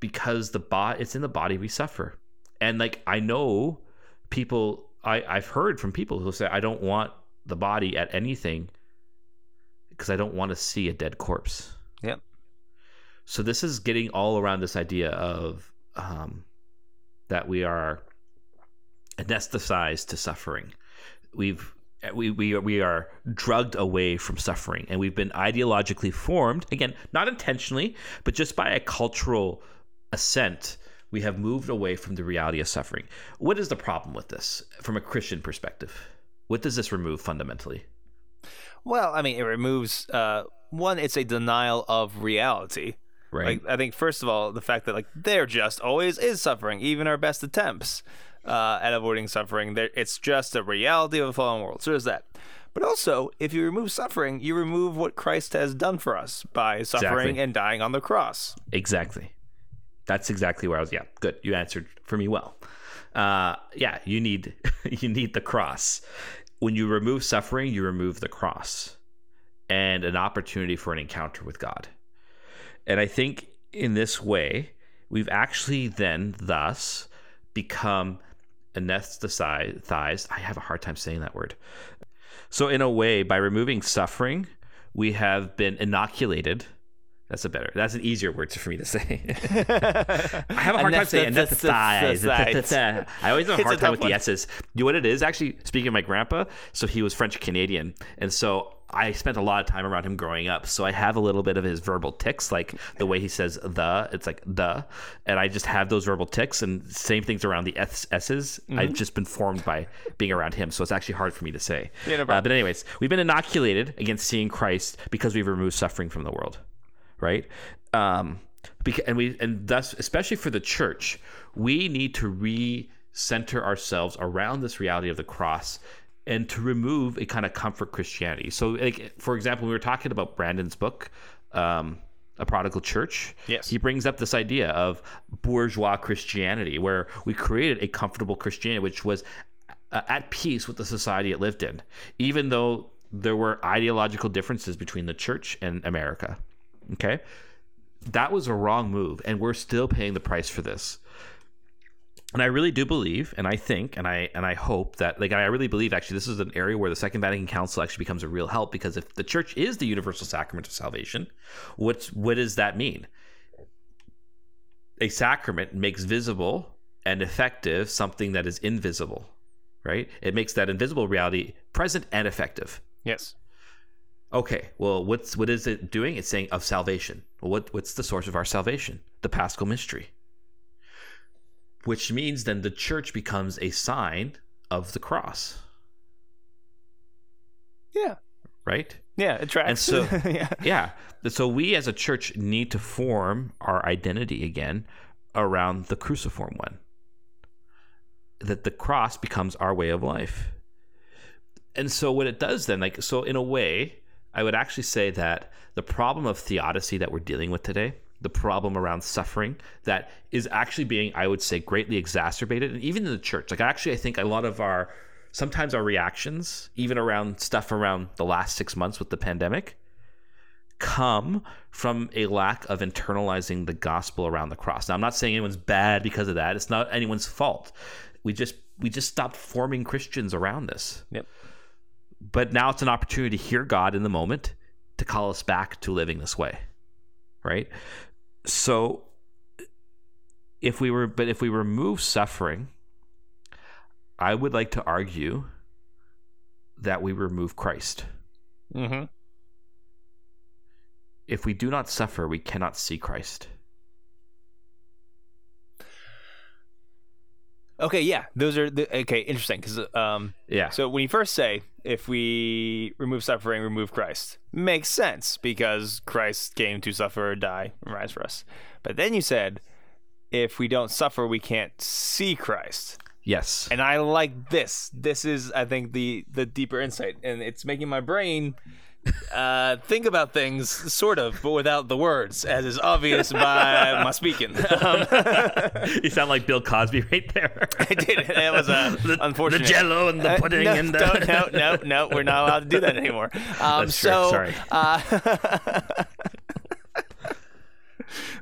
Speaker 1: because the body it's in the body we suffer, and like I know people I I've heard from people who say I don't want the body at anything because I don't want to see a dead corpse.
Speaker 2: Yep.
Speaker 1: So this is getting all around this idea of um, that we are anesthetized to suffering. We've we we are, we are drugged away from suffering, and we've been ideologically formed again, not intentionally, but just by a cultural assent. We have moved away from the reality of suffering. What is the problem with this from a Christian perspective? What does this remove fundamentally?
Speaker 2: Well, I mean, it removes uh, one. It's a denial of reality.
Speaker 1: Right.
Speaker 2: Like I think first of all, the fact that like there just always is suffering, even our best attempts uh, at avoiding suffering. It's just a reality of a fallen world. So there's that. But also, if you remove suffering, you remove what Christ has done for us by suffering
Speaker 1: Exactly.
Speaker 2: and dying on the cross.
Speaker 1: Exactly. That's exactly where I was. Yeah, good. You answered for me well. Uh, yeah, you need <laughs> you need the cross. When you remove suffering, you remove the cross and an opportunity for an encounter with God. And I think in this way, we've actually then thus become anesthetized. I have a hard time saying that word. So, in a way, by removing suffering, we have been inoculated. That's a better. That's an easier word for me to say. <laughs> I have a hard time saying
Speaker 2: Anesthetized. <laughs>
Speaker 1: I always have a hard time with the S's. You know what it is? Actually, speaking of my grandpa, so he was French Canadian, and so I spent a lot of time around him growing up. So I have a little bit of his verbal tics, like the way he says the. It's like the, and I just have those verbal tics, and same things around the S's.
Speaker 2: Mm-hmm.
Speaker 1: I've just been formed by being around him, so it's actually hard for me to say.
Speaker 2: Yeah, no
Speaker 1: uh, but anyways, we've been inoculated against seeing Christ because we've removed suffering from the world right? Um, because, and we and thus, especially for the church, we need to re-center ourselves around this reality of the cross and to remove a kind of comfort Christianity. So, like for example, we were talking about Brandon's book. Um, a prodigal church.
Speaker 2: Yes.
Speaker 1: He brings up this idea of bourgeois Christianity, where we created a comfortable Christianity, which was uh, at peace with the society it lived in, even though there were ideological differences between the church and America. Okay. That was a wrong move, and we're still paying the price for this. And I really do believe, and I think, and I and I hope that, like, I really believe actually, this is an area where the Second Vatican Council actually becomes a real help because if the Church is the universal sacrament of salvation, what's what does that mean? A sacrament makes visible and effective something that is invisible, right? It makes that invisible reality present and effective.
Speaker 2: Yes.
Speaker 1: Okay, well, what's what is it doing? It's saying of salvation. Well, what what's the source of our salvation? The Paschal mystery. Which means then the church becomes a sign of the cross,
Speaker 2: Yeah.
Speaker 1: right?
Speaker 2: Yeah. It tracks.
Speaker 1: And so- <laughs>
Speaker 2: yeah.
Speaker 1: Yeah. So we as a church need to form our identity again around the cruciform one. That the cross becomes our way of life. And so what it does then, like so in a way, I would actually say that the problem of theodicy that we're dealing with today, the problem around suffering that is actually being, I would say, greatly exacerbated, and even in the church. Like actually I think a lot of our sometimes our reactions, even around stuff around the last six months with the pandemic, come from a lack of internalizing the gospel around the cross. Now, I'm not saying anyone's bad because of that. It's not anyone's fault. We just we just stopped forming Christians around this.
Speaker 2: Yep.
Speaker 1: But now it's an opportunity to hear God in the moment to call us back to living this way. Right? So if we were but if we remove suffering, I would like to argue that we remove Christ.
Speaker 2: Mm-hmm.
Speaker 1: If we do not suffer, we cannot see Christ.
Speaker 2: Okay. Yeah. Those are the, okay. Interesting. Because um,
Speaker 1: Yeah.
Speaker 2: So when you first say if we remove suffering, remove Christ, makes sense because Christ came to suffer, die, and rise for us. But then you said if we don't suffer, we can't see Christ.
Speaker 1: yes.
Speaker 2: And I like this. This is, I think, the the deeper insight, and it's making my brain uh, think about things, sort of, but without the words, as is obvious by my speaking. <laughs> Um, <laughs>
Speaker 1: you sound like Bill Cosby right there. <laughs>
Speaker 2: I did it. That was uh, unfortunate.
Speaker 1: The jello and the
Speaker 2: Uh,
Speaker 1: pudding
Speaker 2: no,
Speaker 1: and the
Speaker 2: don't- no, no, no, we're not allowed to do that anymore. Um,
Speaker 1: That's true.
Speaker 2: so,
Speaker 1: Sorry.
Speaker 2: Uh,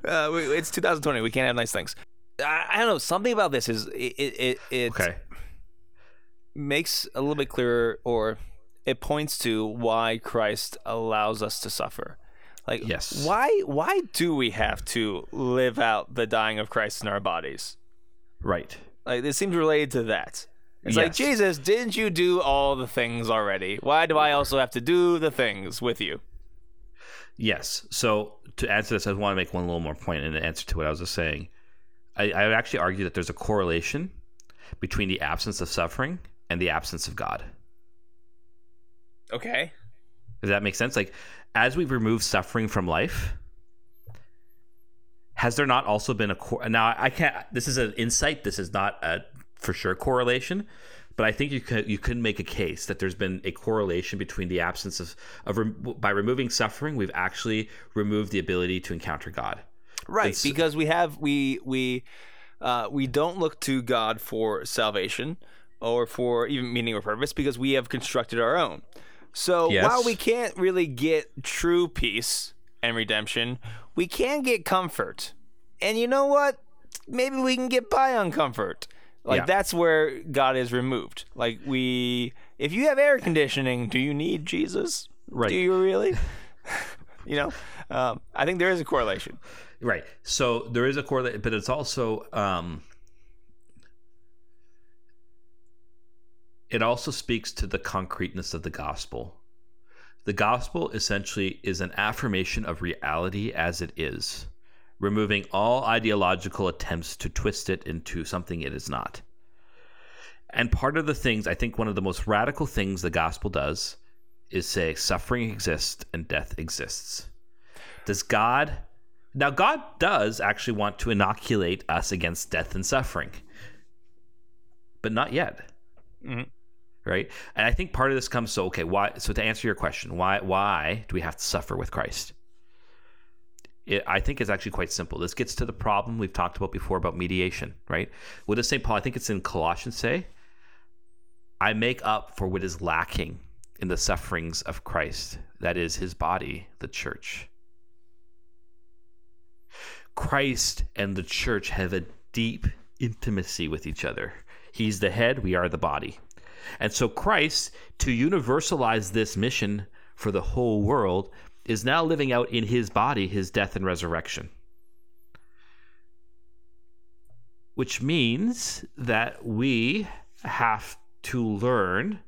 Speaker 2: uh, we- it's 2020. We can't have nice things. I, I don't know. Something about this is it. It, it, it
Speaker 1: Okay.
Speaker 2: makes a little bit clearer, or it points to why Christ allows us to suffer. Like,
Speaker 1: Yes.
Speaker 2: why? Why do we have to live out the dying of Christ in our bodies?
Speaker 1: Right.
Speaker 2: Like, it seems related to that. It's like Jesus, didn't you do all the things already? Why do I also have to do the things with you?
Speaker 1: Yes. So to answer this, I want to make one little more point in answer to what I was just saying. I, I would actually argue that there's a correlation between the absence of suffering and the absence of God.
Speaker 2: Okay.
Speaker 1: Does that make sense? Like, as we've removed suffering from life, has there not also been a cor- now? I can't. This is an insight. This is not a for sure correlation, but I think you could you could make a case that there's been a correlation between the absence of of rem- by removing suffering, we've actually removed the ability to encounter God.
Speaker 2: Right,
Speaker 1: It's-
Speaker 2: because we have we we uh, we don't look to God for salvation or for even meaning or purpose because we have constructed our own. So
Speaker 1: Yes.
Speaker 2: while we can't really get true peace and redemption, we can get comfort. And you know what? Maybe we can get by on comfort. Like
Speaker 1: Yeah.
Speaker 2: that's where God is removed. Like we if you have air conditioning, do you need Jesus?
Speaker 1: Right.
Speaker 2: Do you really? <laughs> you know? Um, I think there is a correlation.
Speaker 1: Right. So there is a correlation, but it's also um, it also speaks to the concreteness of the gospel. The gospel essentially is an affirmation of reality as it is, removing all ideological attempts to twist it into something it is not. And part of the things, I think one of the most radical things the gospel does is say suffering exists and death exists. Does God now, God does actually want to inoculate us against death and suffering, but not yet.
Speaker 2: Mhm.
Speaker 1: Right? And I think part of this comes so okay. Why? So to answer your question, why why do we have to suffer with Christ? It, I think it's actually quite simple. This gets to the problem we've talked about before about mediation. Right? What does Saint Paul? I think it's in Colossians say, "I make up for what is lacking in the sufferings of Christ. That is His body, the church." Christ and the church have a deep intimacy with each other. He's the head, we are the body. And so Christ, to universalize this mission for the whole world, is now living out in his body his death and resurrection. Which means that we have to learn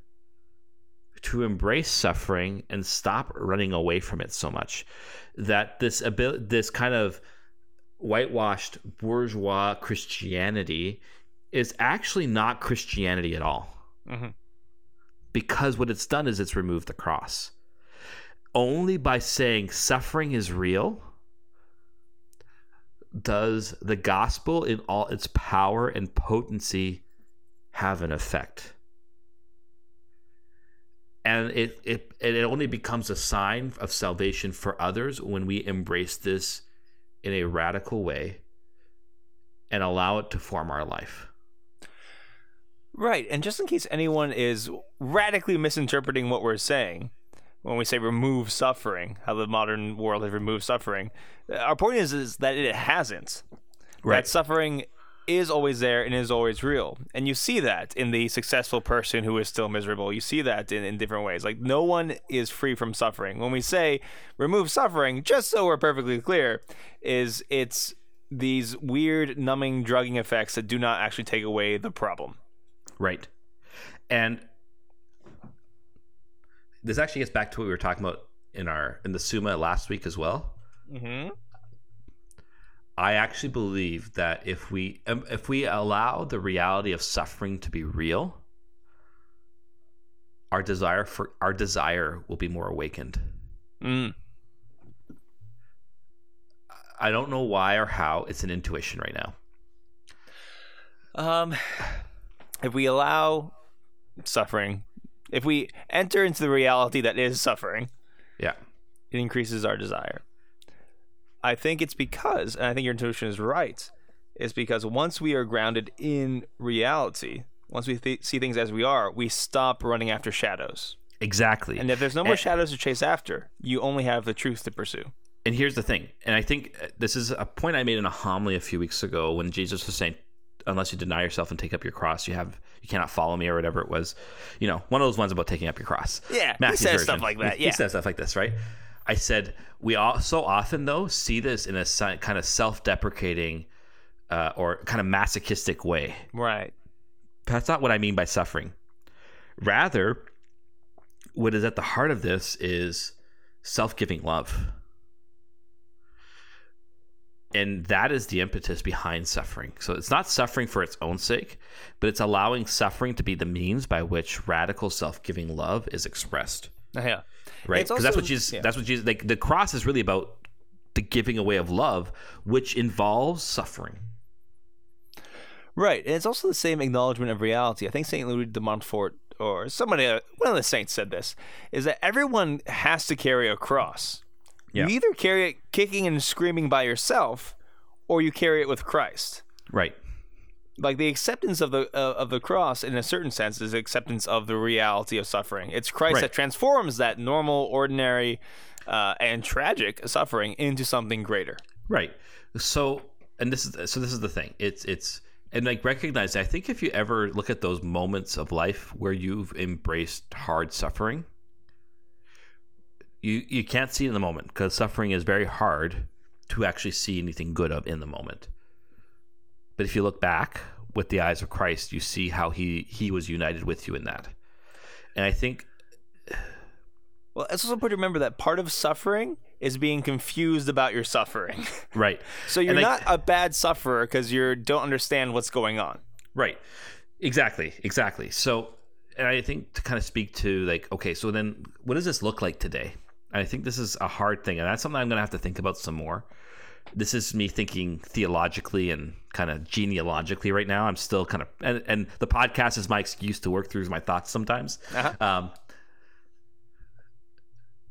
Speaker 1: to embrace suffering and stop running away from it so much. That this ability, this kind of whitewashed bourgeois Christianity is actually not Christianity at all.
Speaker 2: Mhm.
Speaker 1: Because what it's done is it's removed the cross. Only by saying suffering is real does the gospel in all its power and potency have an effect. And it, it, it only becomes a sign of salvation for others when we embrace this in a radical way and allow it to form our life.
Speaker 2: Right. And just in case anyone is radically misinterpreting what we're saying, when we say remove suffering, how the modern world has removed suffering, uh, our point is, is that it hasn't. That suffering is always there and is always real. And you see that in the successful person who is still miserable. You see that in, in different ways. Like, no one is free from suffering. When we say remove suffering, just so we're perfectly clear, is it's these weird numbing drugging effects that do not actually take away the problem.
Speaker 1: Right. And this actually gets back to what we were talking about in our in the Summa last week as well.
Speaker 2: Mm-hmm.
Speaker 1: I actually believe that if we um, if we allow the reality of suffering to be real, our desire for our desire will be more awakened.
Speaker 2: Mm.
Speaker 1: I don't know why or how. It's an intuition right now.
Speaker 2: Um, if we allow suffering, if we enter into the reality that is suffering,
Speaker 1: Yeah.
Speaker 2: it increases our desire. I think it's because, and I think your intuition is right, is because once we are grounded in reality, once we th- see things as we are, we stop running after shadows.
Speaker 1: Exactly.
Speaker 2: And if there's no more
Speaker 1: And-
Speaker 2: shadows to chase after, you only have the truth to pursue.
Speaker 1: And here's the thing, and I think uh, this is a point I made in a homily a few weeks ago when Jesus was saying, "Unless you deny yourself and take up your cross, you have you cannot follow me," or whatever it was. You know, one of those ones about taking up your cross.
Speaker 2: Yeah, he says
Speaker 1: version.
Speaker 2: stuff like that,
Speaker 1: He says stuff like this, right? I said we all so often though see this in a kind of self-deprecating uh, or kind of masochistic way.
Speaker 2: Right.
Speaker 1: That's not what I mean by suffering. Rather, what is at the heart of this is self giving love. And that is the impetus behind suffering. So it's not suffering for its own sake, but it's allowing suffering to be the means by which radical self giving love is expressed. <laughs>
Speaker 2: Yeah.
Speaker 1: Right? Because that's what Jesus
Speaker 2: yeah.
Speaker 1: that's what Jesus like the cross is really about the giving away of love, which involves suffering.
Speaker 2: Right, and it's also the same acknowledgement of reality. I think Saint Louis de Montfort or somebody, uh, one of the saints said this: is that everyone has to carry a cross.
Speaker 1: Yeah.
Speaker 2: You either carry it kicking and screaming by yourself, or you carry it with Christ.
Speaker 1: Right.
Speaker 2: Like the acceptance of the uh, of the cross, in a certain sense, is acceptance of the reality of suffering. It's Christ
Speaker 1: Right.
Speaker 2: that transforms that normal, ordinary, uh, and tragic suffering into something greater.
Speaker 1: Right. So, and this is so this is the thing. It's it's and like recognize. I think if you ever look at those moments of life where you've embraced hard suffering, you you can't see in the moment because suffering is very hard to actually see anything good of in the moment. But if you look back with the eyes of Christ, you see how he he was united with you in that. And I think <sighs>
Speaker 2: Well, it's also important to remember that part of suffering is being confused about your suffering. <laughs>
Speaker 1: right.
Speaker 2: So you're
Speaker 1: And
Speaker 2: not a bad sufferer because you don't understand what's going on.
Speaker 1: Right. Exactly. Exactly. So, and I think to kind of speak to like, okay, so then what does this look like today? And I think this is a hard thing, and that's something I'm going to have to think about some more. This is me thinking theologically and kind of genealogically right now. I'm still kind of, and, and the podcast is my excuse to work through my thoughts sometimes.
Speaker 2: Uh-huh.
Speaker 1: Um,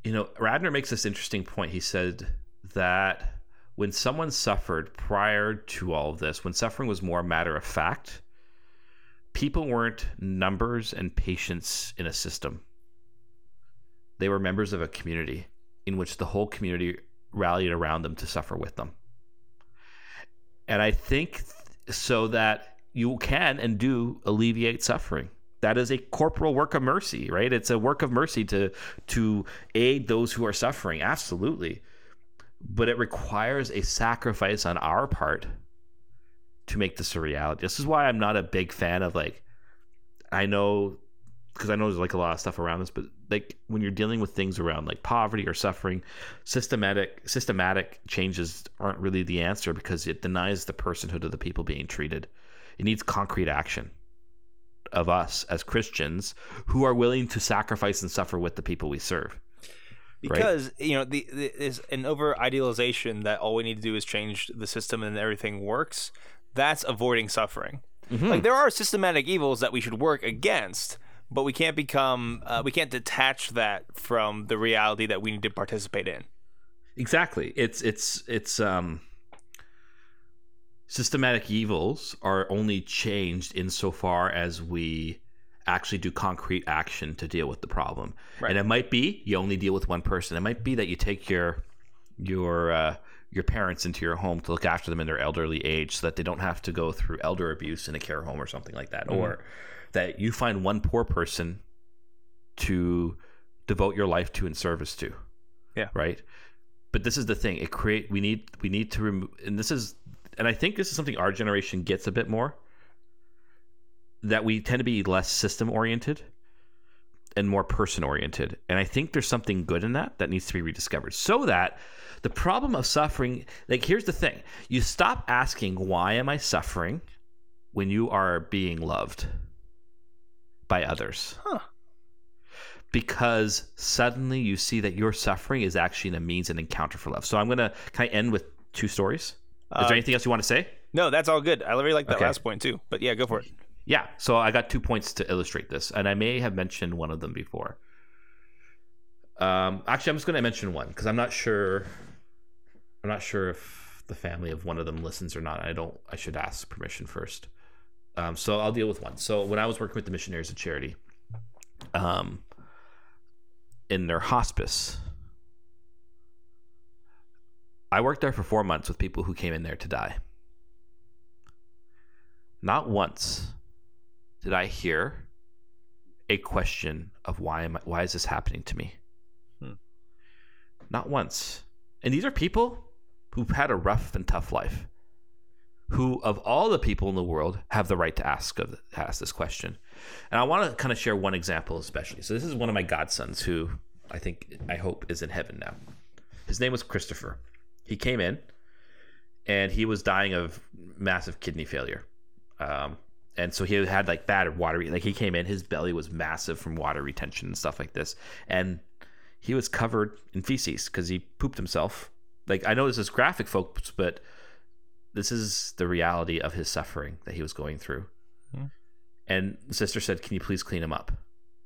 Speaker 1: you know, Radner makes this interesting point. He said that when someone suffered prior to all of this, when suffering was more matter of fact, people weren't numbers and patients in a system. They were members of a community in which the whole community rallied around them to suffer with them. And I think so that you can and do alleviate suffering. That is a corporal work of mercy, right? It's a work of mercy to to aid those who are suffering, absolutely. But it requires a sacrifice on our part to make this a reality. This is why I'm not a big fan of like I know because I know there's like a lot of stuff around this, but like when you're dealing with things around like poverty or suffering, systematic systematic changes aren't really the answer because it denies the personhood of the people being treated. It needs concrete action of us as Christians who are willing to sacrifice and suffer with the people we serve. Right.
Speaker 2: Because you know, the, the is an over idealization that all we need to do is change the system and everything works. That's avoiding suffering.
Speaker 1: Mm-hmm.
Speaker 2: Like there are systematic evils that we should work against, but we can't become uh, we can't detach that from the reality that we need to participate in.
Speaker 1: Exactly. It's it's it's um systematic evils are only changed insofar as we actually do concrete action to deal with the problem.
Speaker 2: Right.
Speaker 1: And it might be you only deal with one person. It might be that you take your your uh, your parents into your home to look after them in their elderly age so that they don't have to go through elder abuse in a care home or something like that. Or that you find one poor person to devote your life to and service to.
Speaker 2: Yeah.
Speaker 1: Right? But this is the thing. It create we need we need to remove and this is and I think this is something our generation gets a bit more that we tend to be less system oriented and more person oriented. And I think there's something good in that that needs to be rediscovered. So that the problem of suffering, like here's the thing. You stop asking why am I suffering when you are being loved by others.
Speaker 2: Huh.
Speaker 1: Because suddenly you see that your suffering is actually a means and encounter for love. So I'm gonna kind of end with two stories. Is
Speaker 2: Uh,
Speaker 1: there anything else you want to say?
Speaker 2: No, that's all good. I really like that
Speaker 1: Okay.
Speaker 2: last point too. But yeah, go for it.
Speaker 1: Yeah, so I got two points to illustrate this, and I may have mentioned one of them before. Um, actually, I'm just going to mention one because I'm not sure. I'm not sure if the family of one of them listens or not. I don't. I should ask permission first. Um, so I'll deal with one. So when I was working with the Missionaries of Charity, um, in their hospice, I worked there for four months with people who came in there to die. Not once did I hear a question of why am I, why is this happening to me?
Speaker 2: Hmm.
Speaker 1: Not once. And these are people who've had a rough and tough life, who of all the people in the world have the right to ask of ask this question. And I want to kind of share one example especially. So this is one of my godsons who I think I hope is in heaven now. His name was Christopher. He came in and he was dying of massive kidney failure. Um, and so he had like bad water like he came in his belly was massive from water retention and stuff like this and he was covered in feces because he pooped himself like i know this is graphic folks but this is the reality of his suffering that he was going through and the sister said can you please clean him up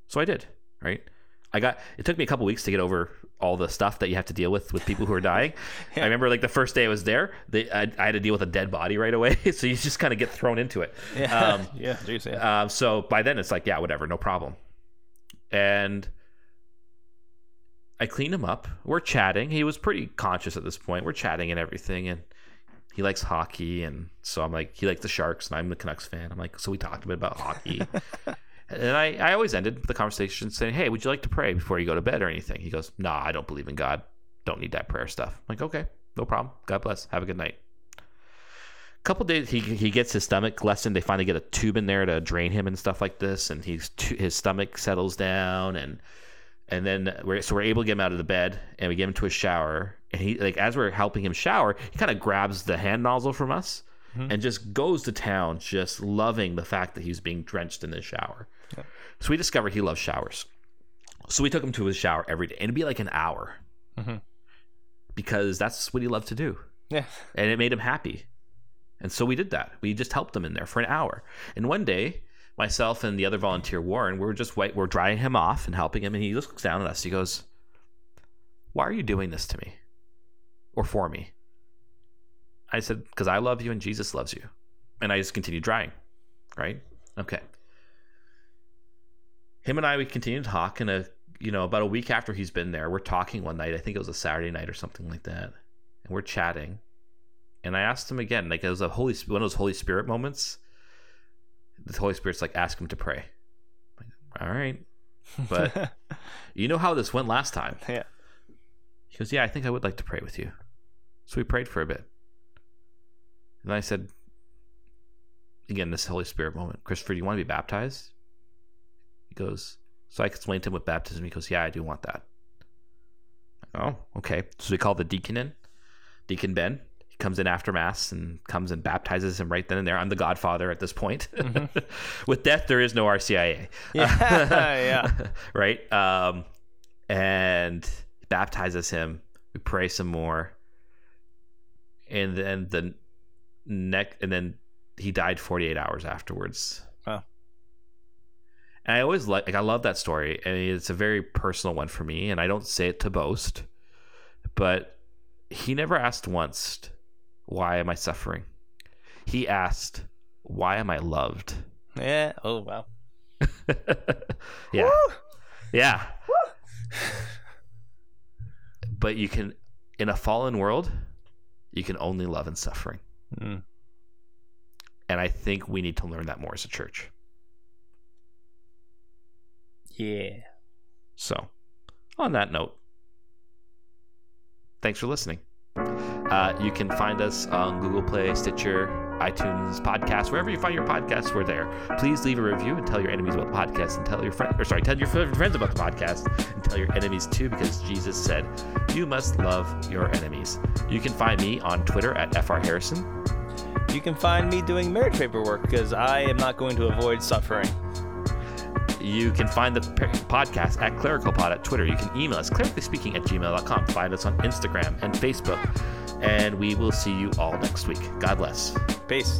Speaker 1: so i did right i got it took me a couple weeks to get over all the stuff that you have to deal with with people who are dying <laughs> i remember like the first day i was there they, I, I had to deal with a dead body right away <laughs> so you just kind of get thrown into it
Speaker 2: Yeah.
Speaker 1: um, <laughs>
Speaker 2: yeah. Jeez, yeah.
Speaker 1: um, so by then it's like, yeah, whatever, no problem. And I cleaned him up. We're chatting. He was pretty conscious at this point. We're chatting and everything, and he likes hockey, and so I'm like, he likes the Sharks, and I'm the Canucks fan. I'm like, so we talked a bit about hockey. <laughs> And I, I always ended the conversation saying, Hey, would you like to pray before you go to bed or anything? He goes, Nah, I don't believe in God. Don't need that prayer stuff. I'm like, okay, no problem. God bless. Have a good night A couple days he he gets his stomach lessened. They finally get a tube in there to drain him and stuff like this, and he's his stomach settles down, and and then we're so we're able to get him out of the bed, and we get him to a shower, and he like as we're helping him shower, he kind of grabs the hand nozzle from us. Mm-hmm. And just goes to town, just loving the fact that he's being drenched in the shower. So we discovered he loves showers. So we took him to his shower every day, and it'd be like an hour, mm-hmm. because that's what he loved to do
Speaker 2: Yeah.
Speaker 1: and it made him happy. And so we did that. We just helped him in there for an hour. And one day, myself and the other volunteer Warren, we were just we're drying him off and helping him. And he looks down at us. He goes, "Why are you doing this to me, or for me?" I said, "Because I love you and Jesus loves you." And I just continued drying. Right? Okay. Him and I, we continued to talk. And a you know about a week after he's been there, we're talking one night. I think it was a Saturday night or something like that and we're chatting and i asked him again like it was a holy one of those holy spirit moments the holy spirit's like ask him to pray like, all right but <laughs> you know how this went last time
Speaker 2: yeah.
Speaker 1: he goes yeah i think i would like to pray with you so we prayed for a bit and i said again this holy spirit moment christopher do you want to be baptized he goes so i explained to him what baptism he goes yeah i do want that oh okay so we call the deacon in Deacon Ben. He comes in after mass and comes and baptizes him right then and there. I'm the godfather at this point. <laughs> With death, there is no RCIA.
Speaker 2: Yeah. <laughs> yeah. <laughs>
Speaker 1: right? Um, and baptizes him. We pray some more, and then the neck, and then he died 48 hours afterwards.
Speaker 2: Wow.
Speaker 1: And I always like, like I love that story, and it's a very personal one for me. And I don't say it to boast, but he never asked once, "Why am I suffering?" He asked, "Why am I loved?"
Speaker 2: Yeah. Oh wow. <laughs>
Speaker 1: yeah. Yeah. but you can, in a fallen world, you can only love in suffering.
Speaker 2: Mm.
Speaker 1: And I think we need to learn that more as a church.
Speaker 2: Yeah.
Speaker 1: So, on that note, thanks for listening. Uh, you can find us on Google Play, Stitcher, iTunes, podcast, wherever you find your podcasts. We're there. Please leave a review and tell your enemies about the podcast, and tell your friends, or sorry, tell your friends about the podcast, and tell your enemies too, because Jesus said, "You must love your enemies." You can find me on Twitter at fr harrison.
Speaker 2: You can find me doing marriage paperwork because I am not going to avoid suffering.
Speaker 1: You can find the podcast at clericalpod at Twitter. You can email us clericallyspeaking at gmail.com. Find us on Instagram and Facebook. And we will see you all next week. God bless.
Speaker 2: Peace.